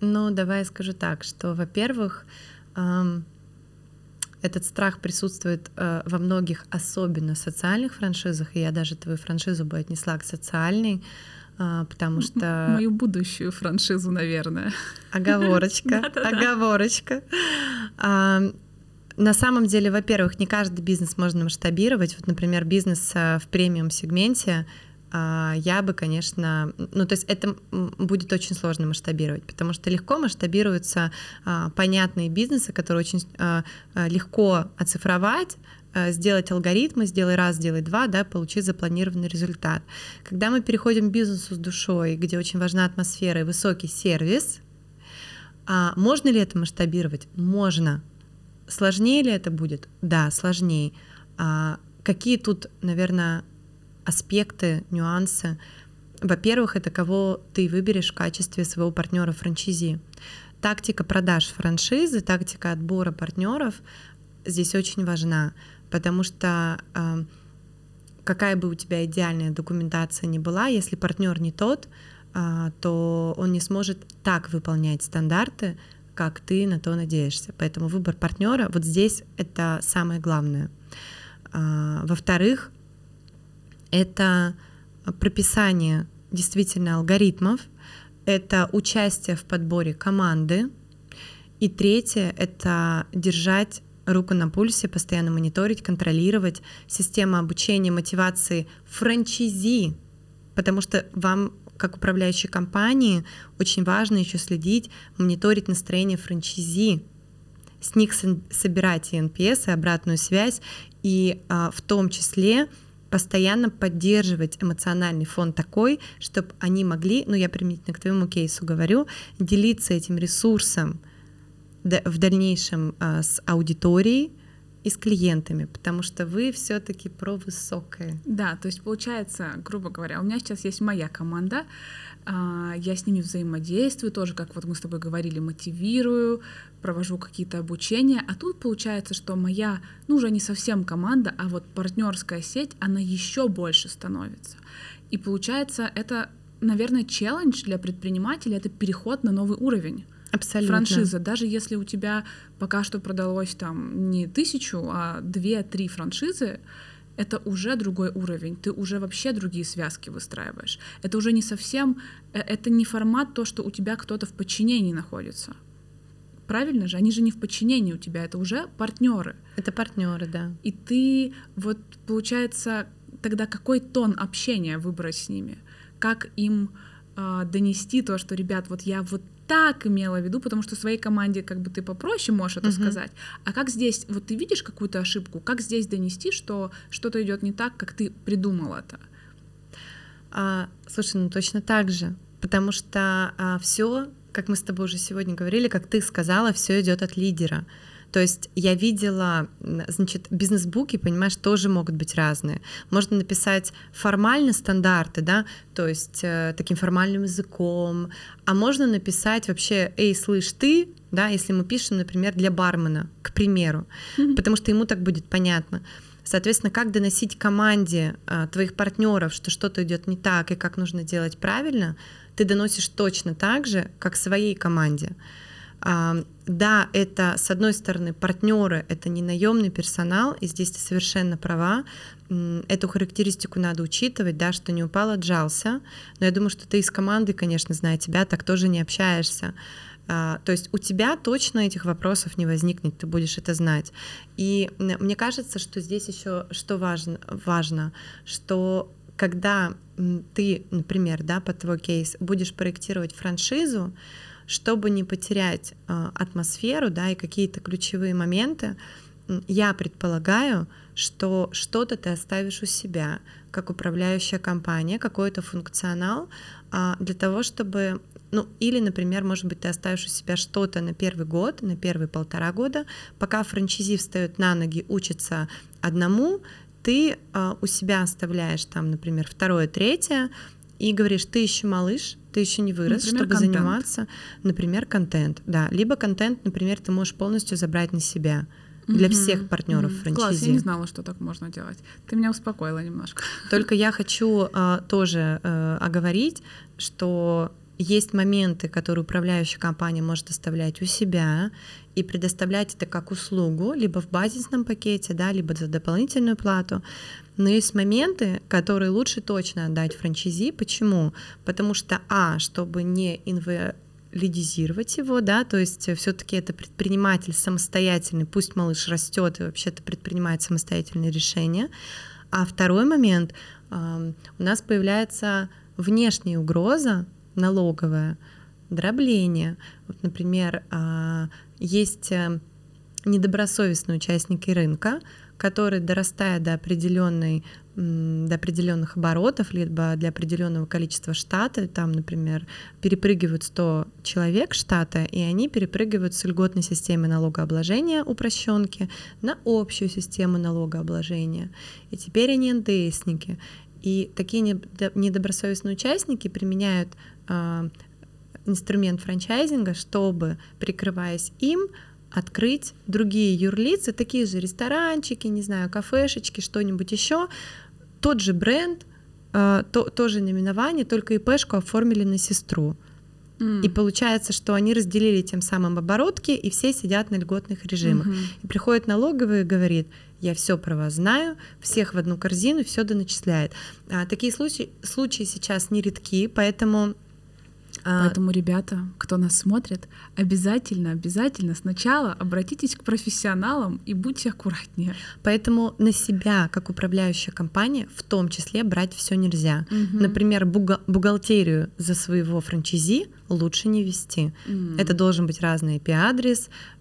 Ну, давай я скажу так, что, во-первых, эм, этот страх присутствует э, во многих, особенно социальных франшизах, и я даже твою франшизу бы отнесла к социальной, э, потому что... Мою будущую франшизу, наверное. Оговорочка, оговорочка. На самом деле, во-первых, не каждый бизнес можно масштабировать. Вот, например, бизнес э, в премиум-сегменте а, я бы, конечно, ну то есть это будет очень сложно масштабировать, потому что легко масштабируются а, понятные бизнесы, которые очень а, легко оцифровать, сделать алгоритмы, сделай раз, сделай два, да, получить запланированный результат. Когда мы переходим к бизнесу с душой, где очень важна атмосфера и высокий сервис, можно ли это масштабировать? Можно. Сложнее ли это будет? Да, сложнее. А какие тут, наверное, аспекты, нюансы? Во-первых, это кого ты выберешь в качестве своего партнера франчизи. Тактика продаж франшизы, тактика отбора партнеров здесь очень важна, потому что э, какая бы у тебя идеальная документация ни была, если партнер не тот, э, то он не сможет так выполнять стандарты, как ты на то надеешься. Поэтому выбор партнера вот здесь это самое главное. А, во-вторых, это прописание действительно алгоритмов, это участие в подборе команды. И третье — это держать руку на пульсе, постоянно мониторить, контролировать систему обучения, мотивации франчизи, потому что вам как управляющей компании очень важно еще следить, мониторить настроение франчайзи, с них собирать и NPS, и обратную связь, и а, в том числе постоянно поддерживать эмоциональный фон такой, чтобы они могли, ну я применительно к твоему кейсу говорю, делиться этим ресурсом в дальнейшем а, с аудиторией, и с клиентами, потому что вы все-таки про высокое. Да, то есть получается, грубо говоря, у меня сейчас есть моя команда, а, я с ними взаимодействую, тоже, как вот мы с тобой говорили, мотивирую, провожу какие-то обучения, а тут получается, что моя, ну уже не совсем команда, а вот партнерская сеть, она еще больше становится. И получается, это, наверное, челлендж для предпринимателя, это переход на новый уровень. Абсолютно. Франшиза, даже если у тебя пока что продалось там не тысячу, а две-три франшизы, это уже другой уровень, ты уже вообще другие связки выстраиваешь. Это уже не совсем, э, это не формат то, что у тебя кто-то в подчинении находится. Правильно же? Они же не в подчинении у тебя, это уже партнеры. Это партнеры, да. И ты вот получается тогда какой тон общения выбрать с ними, как им э, донести то, что ребят, вот я вот так имела в виду, потому что своей команде как бы ты попроще можешь это uh-huh. сказать. А как здесь, вот ты видишь какую-то ошибку, как здесь донести, что что-то идет не так, как ты придумал это? А, слушай, ну точно так же, потому что а, все, как мы с тобой уже сегодня говорили, как ты сказала, все идет от лидера. То есть я видела, значит, бизнес-буки, понимаешь, тоже могут быть разные. Можно написать формально стандарты, да, то есть э, таким формальным языком, а можно написать вообще, эй, слышь, ты, да, если мы пишем, например, для бармена, к примеру, mm-hmm. потому что ему так будет понятно. Соответственно, как доносить команде а, твоих партнеров, что что-то идет не так и как нужно делать правильно, ты доносишь точно так же, как своей команде. Да, это, с одной стороны, партнеры, это не наемный персонал, и здесь ты совершенно права. Эту характеристику надо учитывать, да, что не упал, отжался. Но я думаю, что ты из команды, конечно, зная тебя, так тоже не общаешься. А, то есть у тебя точно этих вопросов не возникнет, ты будешь это знать. И мне кажется, что здесь еще что важно, важно что когда ты, например, да, под твой кейс, будешь проектировать франшизу, чтобы не потерять э, атмосферу, да, и какие-то ключевые моменты, я предполагаю, что что-то ты оставишь у себя, как управляющая компания, какой-то функционал э, для того, чтобы ну, или, например, может быть, ты оставишь у себя что-то на первый год, на первые полтора года, пока франчизи встает на ноги, учится одному, ты э, у себя оставляешь там, например, второе, третье, и говоришь, ты еще малыш, ты еще не вырос, например, чтобы контент. заниматься, например, контент, да, либо контент, например, ты можешь полностью забрать на себя для mm всех партнеров mm франчайзи. Класс, я не знала, что так можно делать. Ты меня успокоила немножко. Только я хочу э, тоже э, оговорить, что есть моменты, которые управляющая компания может оставлять у себя и предоставлять это как услугу, либо в базисном пакете, да, либо за дополнительную плату. Но есть моменты, которые лучше точно отдать франчайзи. Почему? Потому что, а, чтобы не инвалидизировать его, да, то есть все-таки это предприниматель самостоятельный, пусть малыш растет и вообще-то предпринимает самостоятельные решения. А второй момент, у нас появляется внешняя угроза налоговая, дробление. Вот, например, а, есть э, недобросовестные участники рынка, которые, дорастая до определенной до определенных оборотов, либо для определенного количества штата, там, например, перепрыгивают 100 человек штата, и они перепрыгивают с льготной системы налогообложения упрощенки на общую систему налогообложения. И теперь они НДСники. И такие недобросовестные участники применяют э, инструмент франчайзинга, чтобы, прикрываясь им, открыть другие юрлицы, такие же ресторанчики, не знаю, кафешечки, что-нибудь еще, тот же бренд, э, то, тоже наименование, только ИПшку оформили на сестру. Mm. И получается, что они разделили тем самым оборотки, и все сидят на льготных режимах. Mm-hmm. И приходит налоговый и говорит, я все про вас знаю, всех в одну корзину, все доначисляет. А, такие случаи, случаи сейчас не редки, поэтому Поэтому, ребята, кто нас смотрит, обязательно, обязательно сначала обратитесь к профессионалам и будьте аккуратнее. Поэтому на себя, как управляющая компания, в том числе брать все нельзя. Угу. Например, бухгалтерию за своего франчайзи лучше не вести. Угу. Это должен быть разный IP-адрес, а,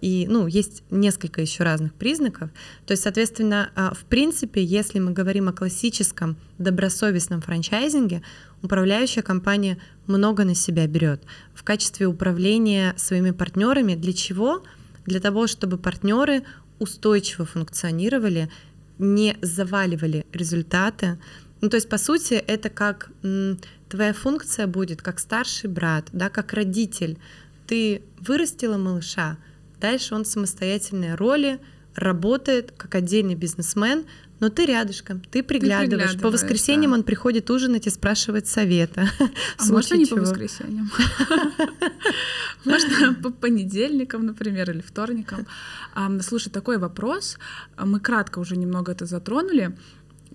и, ну, есть несколько еще разных признаков. То есть, соответственно, а, в принципе, если мы говорим о классическом добросовестном франчайзинге, управляющая компания много на себя берет в качестве управления своими партнерами. Для чего? Для того, чтобы партнеры устойчиво функционировали, не заваливали результаты. Ну, то есть, по сути, это как твоя функция будет как старший брат, да, как родитель. Ты вырастила малыша, дальше он в самостоятельной роли, работает как отдельный бизнесмен, но ты рядышком, ты приглядываешь. Ты по воскресеньям да. он приходит ужинать и спрашивает совета. А можно не по воскресеньям? Можно по понедельникам, например, или вторникам. Слушай, такой вопрос. Мы кратко уже немного это затронули.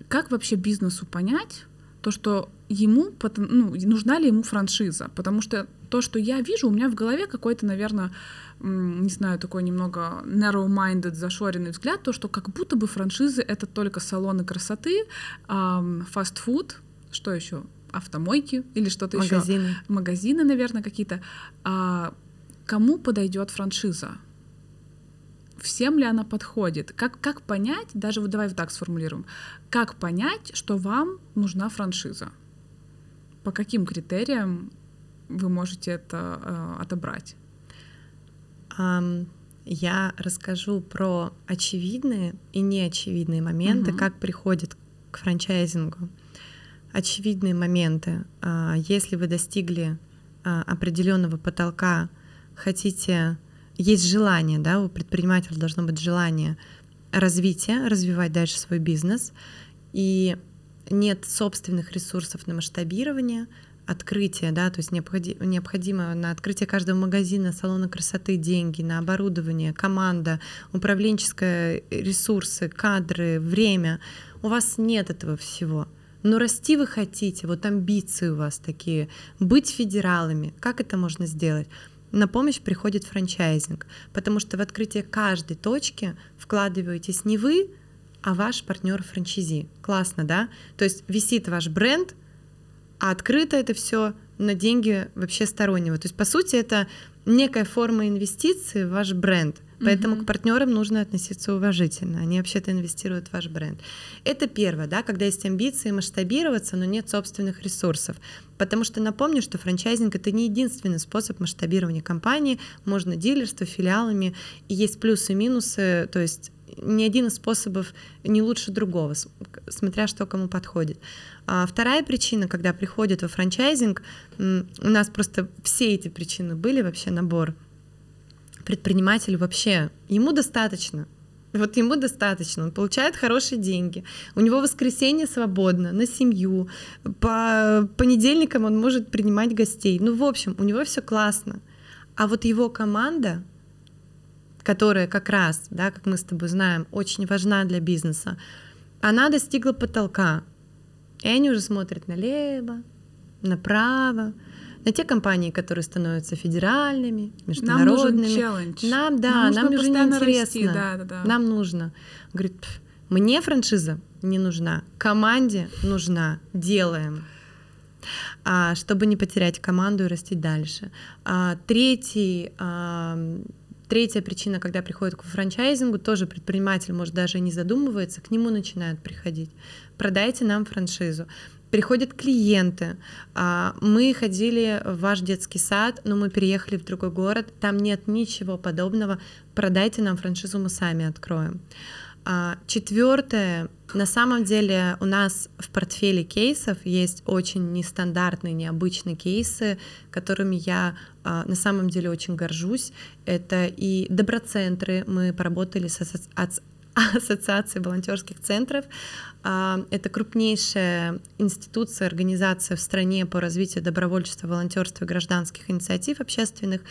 Как вообще бизнесу понять, то, что ему, ну, нужна ли ему франшиза, потому что то, что я вижу, у меня в голове какой-то, наверное, не знаю, такой немного narrow-minded, зашоренный взгляд, то, что как будто бы франшизы — это только салоны красоты, фастфуд, что еще, автомойки или что-то еще. Магазины. Магазины, наверное, какие-то. А кому подойдет франшиза? всем ли она подходит? Как, как понять, даже вот давай вот так сформулируем, как понять, что вам нужна франшиза? По каким критериям вы можете это э, отобрать? Я расскажу про очевидные и неочевидные моменты, угу. как приходит к франчайзингу. Очевидные моменты. Uh, если вы достигли uh, определенного потолка, хотите, есть желание, да, у предпринимателя должно быть желание развития, развивать дальше свой бизнес, и нет собственных ресурсов на масштабирование, открытие, да, то есть необходимо, необходимо на открытие каждого магазина, салона красоты деньги, на оборудование, команда, управленческие ресурсы, кадры, время. У вас нет этого всего. Но расти вы хотите, вот амбиции у вас такие, быть федералами. Как это можно сделать? На помощь приходит франчайзинг, потому что в открытие каждой точки вкладываетесь не вы, а ваш партнер франчайзи. Классно, да? То есть висит ваш бренд, а открыто это все на деньги вообще стороннего. То есть, по сути, это некая форма инвестиции в ваш бренд. Поэтому mm-hmm. к партнерам нужно относиться уважительно. Они вообще-то инвестируют в ваш бренд. Это первое, да, когда есть амбиции масштабироваться, но нет собственных ресурсов. Потому что напомню, что франчайзинг это не единственный способ масштабирования компании. Можно дилерство, филиалами, и есть плюсы и минусы. То есть ни один из способов не лучше другого, смотря что кому подходит. А вторая причина, когда приходит во франчайзинг, у нас просто все эти причины были вообще набор. Предприниматель вообще, ему достаточно, вот ему достаточно, он получает хорошие деньги, у него воскресенье свободно на семью, по понедельникам он может принимать гостей. Ну, в общем, у него все классно. А вот его команда, которая как раз, да, как мы с тобой знаем, очень важна для бизнеса, она достигла потолка. И они уже смотрят налево, направо, на те компании, которые становятся федеральными, международными. Нам нужен челлендж. Нам, да, нам, нам уже не интересно. да, да, да. Нам нужно. Говорит, мне франшиза не нужна, команде нужна, делаем. А, чтобы не потерять команду и расти дальше. А, третий а, Третья причина, когда приходит к франчайзингу, тоже предприниматель, может, даже не задумывается, к нему начинают приходить. Продайте нам франшизу. Приходят клиенты. А, мы ходили в ваш детский сад, но мы переехали в другой город. Там нет ничего подобного. Продайте нам франшизу, мы сами откроем. А, Четвертое, на самом деле у нас в портфеле кейсов есть очень нестандартные, необычные кейсы, которыми я а, на самом деле очень горжусь. Это и доброцентры, мы поработали с Ассоциацией волонтерских центров. А, это крупнейшая институция, организация в стране по развитию добровольчества, волонтерства и гражданских инициатив общественных.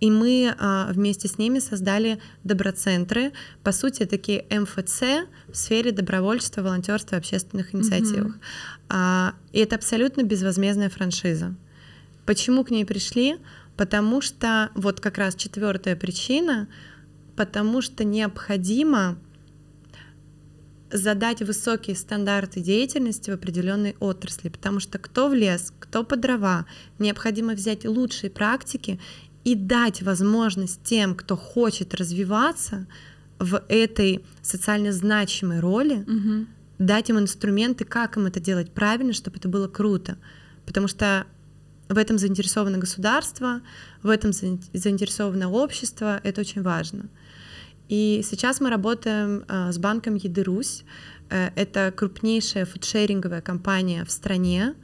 И мы а, вместе с ними создали доброцентры, по сути, такие МФЦ в сфере добровольчества, волонтерства и общественных инициатив. Mm-hmm. И это абсолютно безвозмездная франшиза. Почему к ней пришли? Потому что вот как раз четвертая причина, потому что необходимо задать высокие стандарты деятельности в определенной отрасли, потому что кто в лес, кто по дрова, необходимо взять лучшие практики и дать возможность тем, кто хочет развиваться в этой социально значимой роли, Мгм. дать им инструменты, как им это делать правильно, чтобы это было круто. Потому что в этом заинтересовано государство, в этом заин- заинтересовано общество, это очень важно. И сейчас мы работаем э, с банком Еды Русь. Э, Это крупнейшая фудшеринговая компания в стране.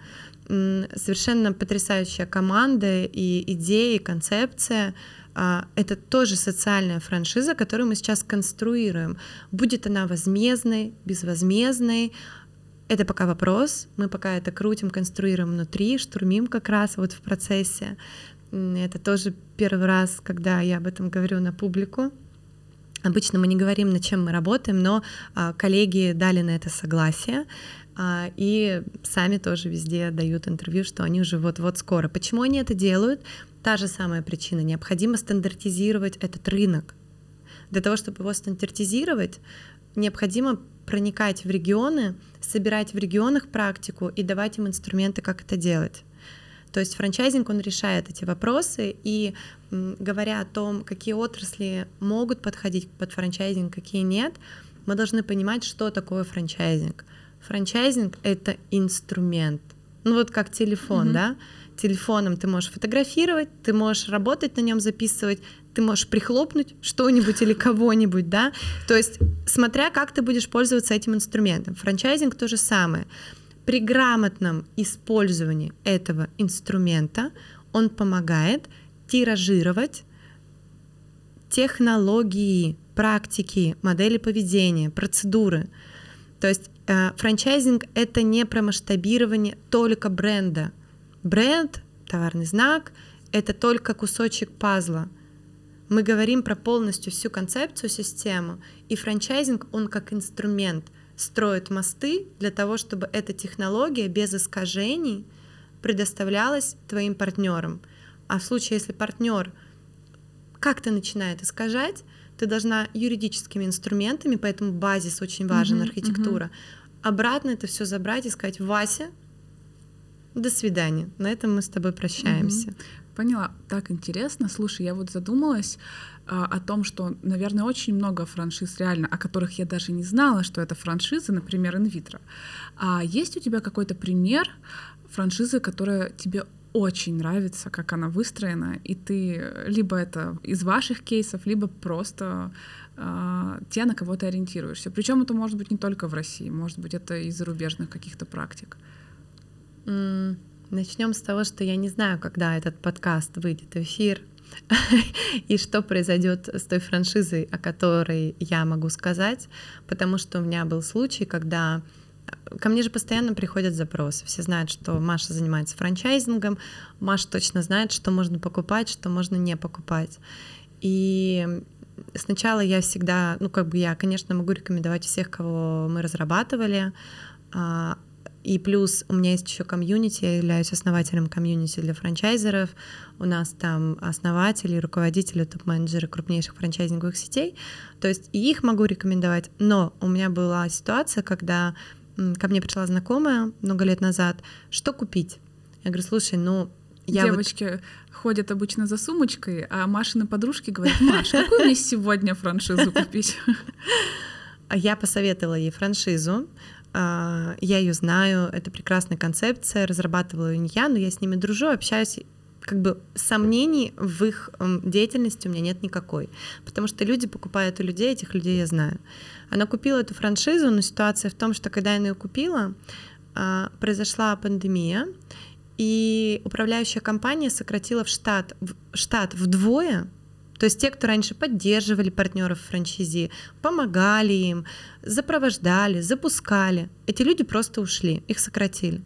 Совершенно потрясающая команда и идеи, и концепция. А, Это тоже социальная франшиза, которую мы сейчас конструируем. Будет она возмездной, безвозмездной, это пока вопрос. Мы пока это крутим, конструируем внутри, штурмим как раз вот в процессе. Это тоже первый раз, когда я об этом говорю на публику. Обычно мы не говорим, над чем мы работаем, но а, коллеги дали на это согласие. А, И сами тоже везде дают интервью, что они уже вот-вот скоро. Почему они это делают? Та же самая причина. Необходимо стандартизировать этот рынок. Для того, чтобы его стандартизировать, необходимо проникать в регионы, собирать в регионах практику и давать им инструменты, как это делать. То есть франчайзинг, он решает эти вопросы, и говоря о том, какие отрасли могут подходить под франчайзинг, какие нет, мы должны понимать, что такое франчайзинг. Франчайзинг — это инструмент. Ну вот как телефон, Мгм. да? Телефоном ты можешь фотографировать, ты можешь работать на нем, записывать, ты можешь прихлопнуть что-нибудь или кого-нибудь, да? То есть смотря как ты будешь пользоваться этим инструментом. Франчайзинг то же самое. При грамотном использовании этого инструмента он помогает тиражировать технологии, практики, модели поведения, процедуры. То есть франчайзинг — это не про масштабирование только бренда. Бренд, товарный знак — это только кусочек пазла. Мы говорим про полностью всю концепцию, систему, и франчайзинг, он как инструмент строит мосты для того, чтобы эта технология без искажений предоставлялась твоим партнерам. А в случае, если партнер как-то начинает искажать, ты должна юридическими инструментами, поэтому базис очень важен, Мгм, архитектура, обратно это все забрать и сказать, Вася, до свидания. На этом мы с тобой прощаемся. Поняла. Так интересно. Слушай, я вот задумалась а, о том, что, наверное, очень много франшиз реально, о которых я даже не знала, что это франшизы, например, инвитро. А есть у тебя какой-то пример франшизы, которая тебе очень нравится, как она выстроена, и ты э, либо это из ваших кейсов, либо просто а, те, на кого ты ориентируешься. Причем это может быть не только в России, может быть это из зарубежных каких-то практик. Начнем с того, что я не знаю, когда этот подкаст выйдет в эфир и что произойдет с той франшизой, о которой я могу сказать, потому что у меня был случай, когда э, ко мне же постоянно приходят запросы. Все знают, что Маша занимается франчайзингом, Маша точно знает, что можно покупать, что можно не покупать. И сначала я всегда, ну как бы я, конечно, могу рекомендовать всех, кого мы разрабатывали, а, и плюс у меня есть еще комьюнити, я являюсь основателем комьюнити для франчайзеров. У нас там основатели, руководители, топ-менеджеры крупнейших франчайзинговых сетей. То есть и их могу рекомендовать. Но у меня была ситуация, когда ко мне пришла знакомая много лет назад, что купить? Я говорю, слушай, ну я вот Девочки ходят обычно за сумочкой, а Машины подружки говорят, Маш, какую мне сегодня франшизу купить? А Я посоветовала ей франшизу. а, Я ее знаю, это прекрасная концепция, разрабатывала ее не я, но я с ними дружу, общаюсь. Как бы сомнений в их м, деятельности у меня нет никакой. Потому что люди покупают у людей, этих людей я знаю. Она купила эту франшизу, но ситуация в том, что когда она ее купила, а, произошла пандемия, и управляющая компания сократила в штат, в штат вдвое, то есть те, кто раньше поддерживали партнеров франчайзи, помогали им, запровождали, запускали, эти люди просто ушли, их сократили.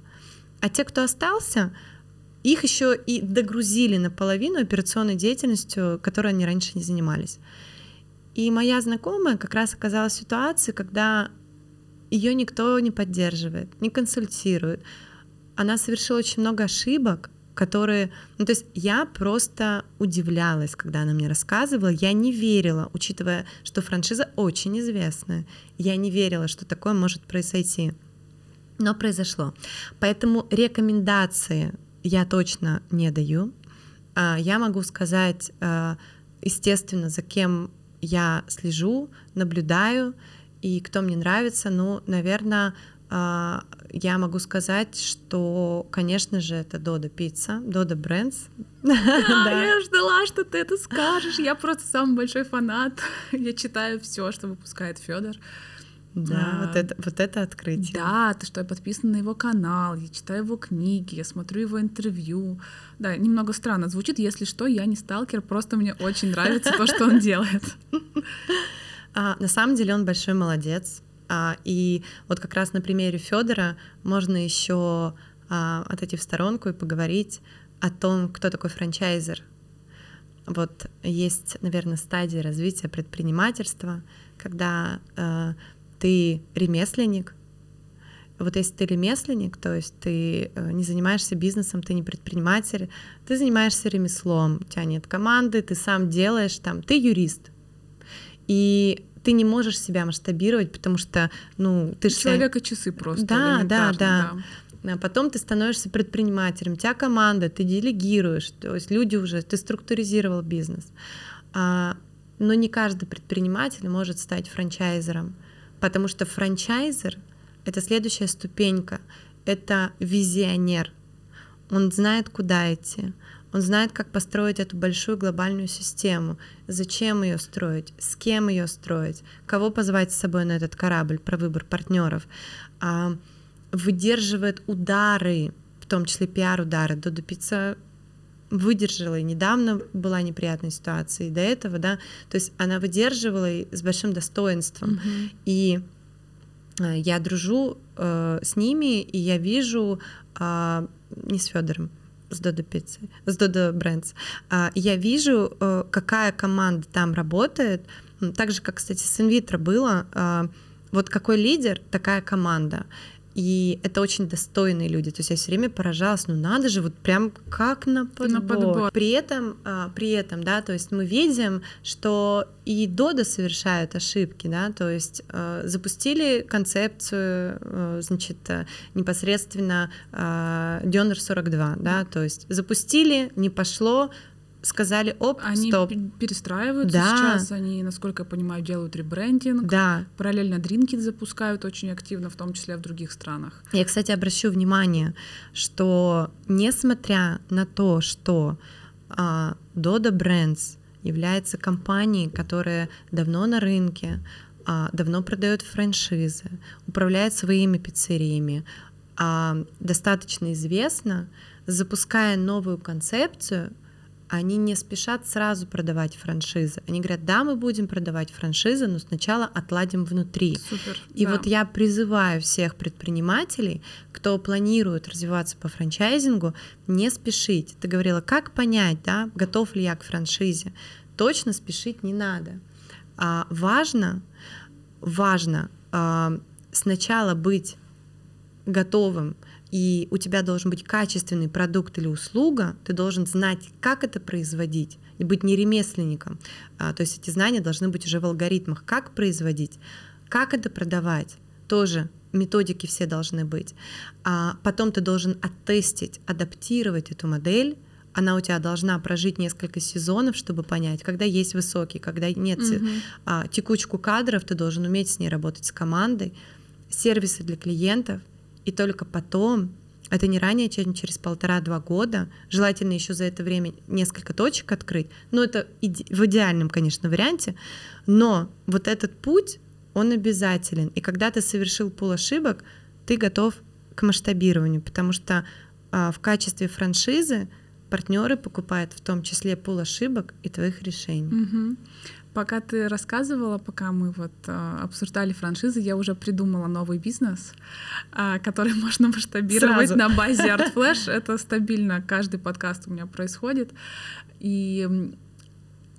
А те, кто остался, их еще и догрузили наполовину операционной деятельностью, которой они раньше не занимались. И моя знакомая как раз оказалась в ситуации, когда ее никто не поддерживает, не консультирует. Она совершила очень много ошибок, которые... Ну, то есть я просто удивлялась, когда она мне рассказывала. Я не верила, учитывая, что франшиза очень известная. Я не верила, что такое может произойти. Но произошло. Поэтому рекомендации я точно не даю. А, я могу сказать, э, естественно, за кем я слежу, наблюдаю, и кто мне нравится, ну, наверное, а, я могу сказать, что, конечно же, это Дода Пицца, Дода Брендс. Да, я ждала, что ты это скажешь. Я просто самый большой фанат. Я читаю все, что выпускает Федор. Да, вот, это, вот это открытие. Да, то, что я подписана на его канал, я читаю его книги, я смотрю его интервью. Да, немного странно звучит. Если что, я не сталкер, просто мне очень нравится то, что он делает. А, на самом деле он большой молодец. А, и вот как раз на примере Федора можно еще а, отойти в сторонку и поговорить о том, кто такой франчайзер. Вот есть, наверное, стадия развития предпринимательства, когда э, ты ремесленник. Вот если ты ремесленник, то есть ты э, не занимаешься бизнесом, ты не предприниматель, ты занимаешься ремеслом, у тебя нет команды, ты сам делаешь там, ты юрист. И ты не можешь себя масштабировать, потому что, ну, ты же... Человека часы просто. Да, да, да. А потом ты становишься предпринимателем, у тебя команда, ты делегируешь, то есть люди уже, ты структуризировал бизнес. А, но не каждый предприниматель может стать франчайзером, потому что франчайзер — это следующая ступенька, это визионер. Он знает, куда идти, он знает, как построить эту большую глобальную систему, зачем ее строить, с кем ее строить, кого позвать с собой на этот корабль, про выбор партнеров, а, выдерживает удары, в том числе пиар-удары. Додо Пицца выдержала, и недавно была неприятная ситуация, и до этого, да, то есть она выдерживала и с большим достоинством. Mm-hmm. И э, я дружу э, с ними, и я вижу э, не с Федором, с Додо Пиццы, с Додо Брендс. Я вижу, э, какая команда там работает, так же, как, кстати, с инвитро было. А, вот какой лидер, такая команда. И это очень достойные люди. То есть я все время поражалась, ну надо же, вот прям как на подбор. На подбор. При этом, а, при этом, да, то есть мы видим, что и Дода совершают ошибки, да, то есть а, запустили концепцию, а, значит, непосредственно Дёнер 42, да, то есть запустили, не пошло, сказали, оп, они стоп. перестраиваются да. сейчас, они, насколько я понимаю, делают ребрендинг, да. параллельно дринки запускают очень активно, в том числе в других странах. Я, кстати, обращу внимание, что несмотря на то, что а, Dodo Brands является компанией, которая давно на рынке, а, давно продает франшизы, управляет своими пиццериями, а, достаточно известна, запуская новую концепцию — они не спешат сразу продавать франшизы. Они говорят, да, мы будем продавать франшизы, но сначала отладим внутри. Супер, И да. вот я призываю всех предпринимателей, кто планирует развиваться по франчайзингу, не спешить. Ты говорила, как понять, да, готов ли я к франшизе? Точно спешить не надо. А, важно, важно а, сначала быть готовым и у тебя должен быть качественный продукт или услуга, ты должен знать, как это производить, и быть не ремесленником. А, то есть эти знания должны быть уже в алгоритмах, как производить, как это продавать, тоже методики все должны быть. А потом ты должен оттестить, адаптировать эту модель, она у тебя должна прожить несколько сезонов, чтобы понять, когда есть высокий, когда нет. Mm-hmm. а, текучку кадров, ты должен уметь с ней работать с командой, сервисы для клиентов — и только потом, это не ранее, чем через полтора-два года, желательно еще за это время несколько точек открыть, но это в идеальном, конечно, варианте, но вот этот путь, он обязателен. И когда ты совершил пол ошибок, ты готов к масштабированию, потому что а, в качестве франшизы партнеры покупают в том числе пол ошибок и твоих решений. Угу. Пока ты рассказывала, пока мы вот э, обсуждали франшизы, я уже придумала новый бизнес, э, который можно масштабировать Сразу. на базе Art Flash. Это стабильно, каждый подкаст у меня происходит. И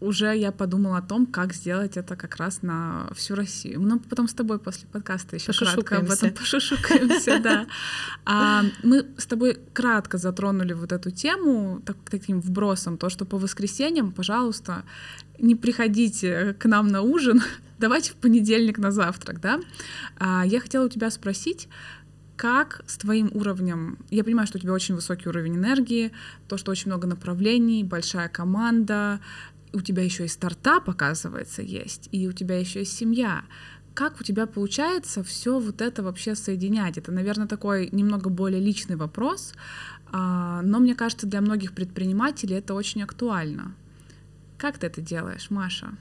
уже я подумала о том, как сделать это как раз на всю Россию. Ну, потом с тобой после подкаста еще кратко об этом пошушукаемся, да. А, мы с тобой кратко затронули вот эту тему так, таким вбросом, то, что по воскресеньям, пожалуйста, не приходите к нам на ужин, давайте в понедельник на завтрак, да. А, я хотела у тебя спросить, как с твоим уровнем, я понимаю, что у тебя очень высокий уровень энергии, то, что очень много направлений, большая команда, у тебя еще и стартап, оказывается, есть, и у тебя еще есть семья. Как у тебя получается все вот это вообще соединять? Это, наверное, такой немного более личный вопрос, а, но мне кажется, для многих предпринимателей это очень актуально. Как ты это делаешь, Маша?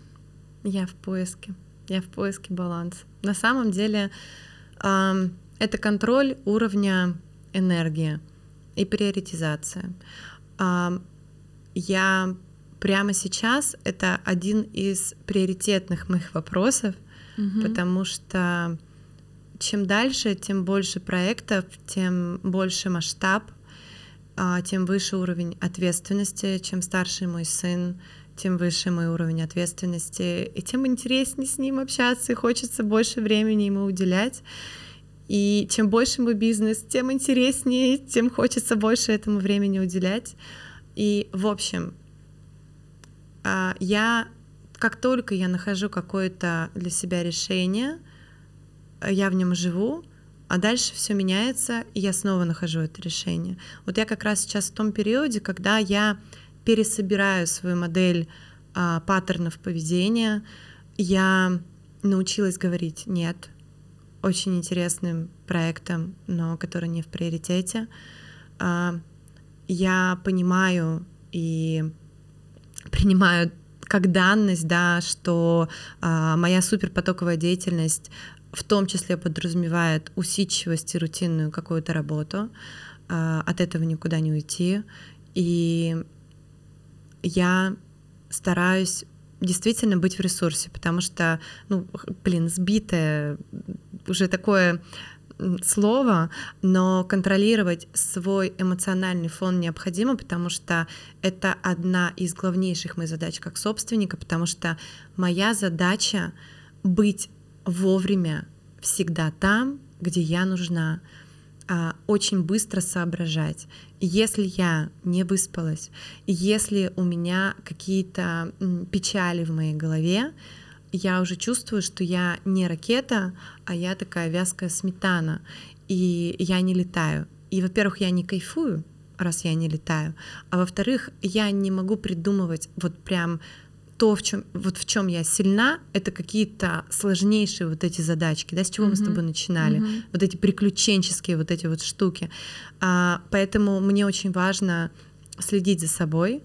Я в поиске. Я в поиске баланса. На самом деле это контроль уровня энергии и приоритизация. Я прямо сейчас это один из приоритетных моих вопросов, угу. потому что чем дальше, тем больше проектов, тем больше масштаб, а, тем выше уровень ответственности, чем старше мой сын, тем выше мой уровень ответственности, и тем интереснее с ним общаться, и хочется больше времени ему уделять. И чем больше мой бизнес, тем интереснее, тем хочется больше этому времени уделять. И, в общем, я, как только я нахожу какое-то для себя решение, я в нем живу, а дальше все меняется, и я снова нахожу это решение. Вот я как раз сейчас в том периоде, когда я пересобираю свою модель а, паттернов поведения, я научилась говорить нет очень интересным проектам, но которые не в приоритете. А, я понимаю и принимаю как данность, да, что а, моя суперпотоковая деятельность в том числе подразумевает усидчивость и рутинную какую-то работу. А, от этого никуда не уйти. И я стараюсь действительно быть в ресурсе, потому что, ну, блин, сбитое уже такое слово, но контролировать свой эмоциональный фон необходимо, потому что это одна из главнейших моих задач как собственника, потому что моя задача быть вовремя всегда там, где я нужна, а, очень быстро соображать. Если я не выспалась, если у меня какие-то печали в моей голове, я уже чувствую, что я не ракета, а я такая вязкая сметана, и я не летаю. И, во-первых, я не кайфую, раз я не летаю, а во-вторых, я не могу придумывать вот прям то, в чем вот в чем я сильна, это какие-то сложнейшие вот эти задачки, да, с чего mm-hmm. мы с тобой начинали, mm-hmm. вот эти приключенческие вот эти вот штуки. А, поэтому мне очень важно следить за собой.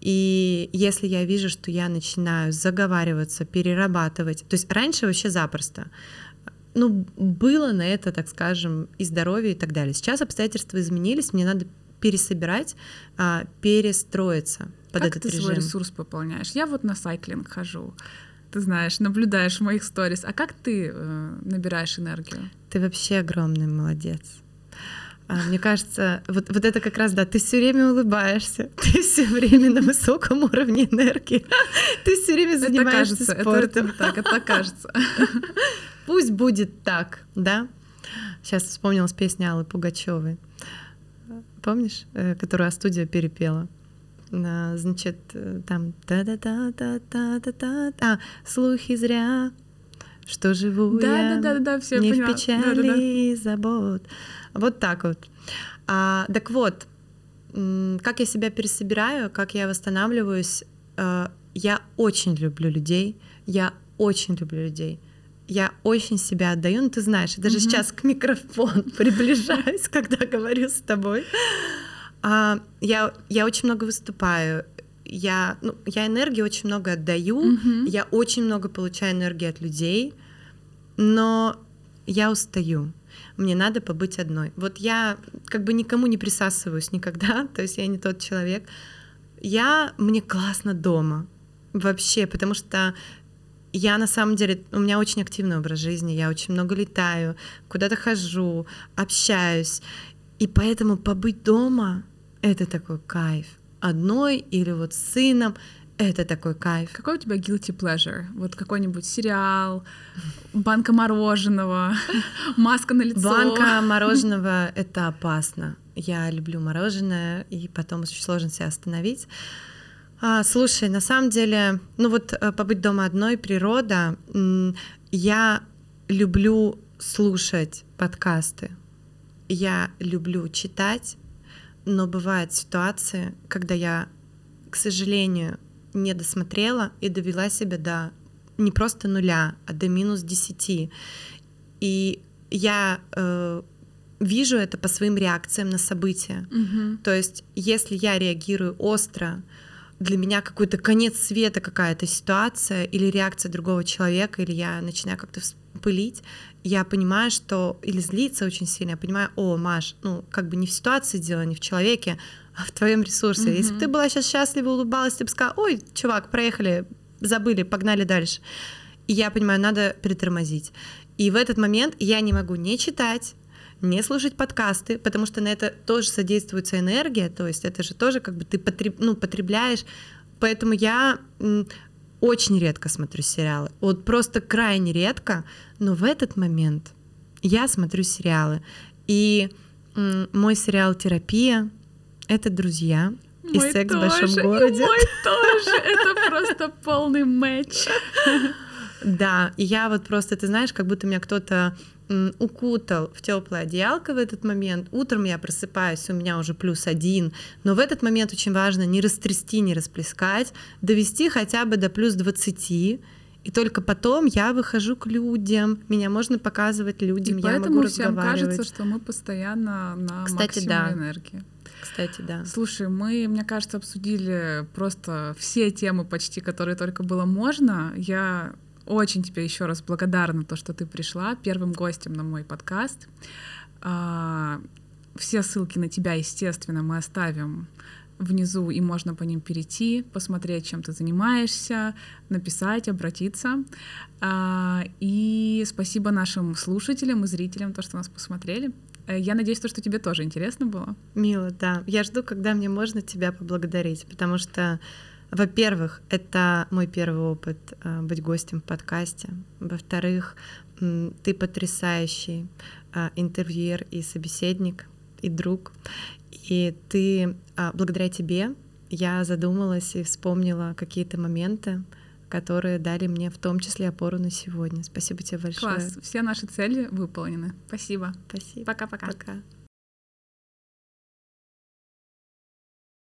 И если я вижу, что я начинаю заговариваться, перерабатывать, то есть раньше вообще запросто, ну, было на это, так скажем, и здоровье и так далее. Сейчас обстоятельства изменились, мне надо пересобирать, а, перестроиться под как этот ты режим. свой ресурс пополняешь? Я вот на сайклинг хожу. Ты знаешь, наблюдаешь в моих сторис. А как ты э, набираешь энергию? Ты вообще огромный молодец. А, мне кажется, вот, вот это как раз, да, ты все время улыбаешься, ты все время на высоком уровне энергии, ты все время занимаешься это кажется, спортом. Это, это, так, это кажется. Пусть будет так, да? Сейчас вспомнилась песня Аллы Пугачевой. Помнишь, э, которую студия перепела? Значит, э, там та-да-та-та-та-та-та. А, слухи зря, что живу да, я да, да, да, все не поняла. в печали да, да, да. забот. Вот так вот. А, так вот, как я себя пересобираю, как я восстанавливаюсь, э, я очень люблю людей, я очень люблю людей. Я очень себя отдаю, ну ты знаешь, я даже mm-hmm. сейчас к микрофону приближаюсь, когда говорю с тобой. А, я, я очень много выступаю, я, ну, я энергии очень много отдаю, mm-hmm. я очень много получаю энергии от людей, но я устаю. Мне надо побыть одной. Вот я как бы никому не присасываюсь никогда, то есть я не тот человек. Я мне классно дома вообще, потому что я на самом деле, у меня очень активный образ жизни, я очень много летаю, куда-то хожу, общаюсь. И поэтому побыть дома — это такой кайф. Одной или вот с сыном — это такой кайф. Какой у тебя guilty pleasure? Вот какой-нибудь сериал, банка мороженого, маска на лицо. Банка мороженого — это опасно. Я люблю мороженое, и потом очень сложно себя остановить. А, слушай, на самом деле, ну вот э, побыть дома одной, природа, я люблю слушать подкасты. я люблю читать, но бывают ситуации, когда я, к сожалению, не досмотрела и довела себя до не просто нуля, а до минус десяти. И я э, вижу это по своим реакциям на события. Мгм. То есть, если я реагирую остро, для меня какой-то конец света какая-то ситуация или реакция другого человека, или я начинаю как-то вспылить, я понимаю, что или злиться очень сильно, я понимаю, о, Маш, ну как бы не в ситуации дело, не в человеке, а в твоем ресурсе. Если бы ты была сейчас счастлива, улыбалась, ты бы сказала, ой, чувак, проехали, забыли, погнали дальше. И я понимаю, надо притормозить. И в этот момент я не могу не читать, не слушать подкасты, потому что на это тоже содействуется энергия, то есть это же тоже как бы ты потреб, ну, потребляешь. Поэтому я очень редко смотрю сериалы. Вот просто крайне редко, но в этот момент я смотрю сериалы. И мой сериал «Терапия» — это «Друзья», и Мой секс в тоже, большом и городе. мой тоже. Это просто полный матч. Да, и я вот просто, ты знаешь, как будто меня кто-то укутал в теплое одеялко в этот момент. Утром я просыпаюсь, у меня уже плюс один, но в этот момент очень важно не растрясти, не расплескать, довести хотя бы до плюс 20, и только потом я выхожу к людям, меня можно показывать людям, И я могу поэтому всем разговаривать. кажется, что мы постоянно на Кстати, максимуме да. энергии. Кстати, да. Слушай, мы, мне кажется, обсудили просто все темы почти, которые только было можно. Я очень тебе еще раз благодарна то, что ты пришла первым гостем на мой подкаст. А, Все ссылки на тебя, естественно, мы оставим внизу, и можно по ним перейти, посмотреть, чем ты занимаешься, написать, обратиться. А, И спасибо нашим слушателям и зрителям, то, что нас посмотрели. Э, Я надеюсь, то, что тебе тоже интересно было. Мило, да. Я жду, когда мне можно тебя поблагодарить, потому что, во-первых, это мой первый опыт э, быть гостем в подкасте. Во-вторых, ты потрясающий э, интервьюер и собеседник, и друг. И ты, а, благодаря тебе, я задумалась и вспомнила какие-то моменты, которые дали мне в том числе опору на сегодня. Спасибо тебе большое. Класс, все наши цели выполнены. Спасибо. Спасибо. Пока-пока. Пока.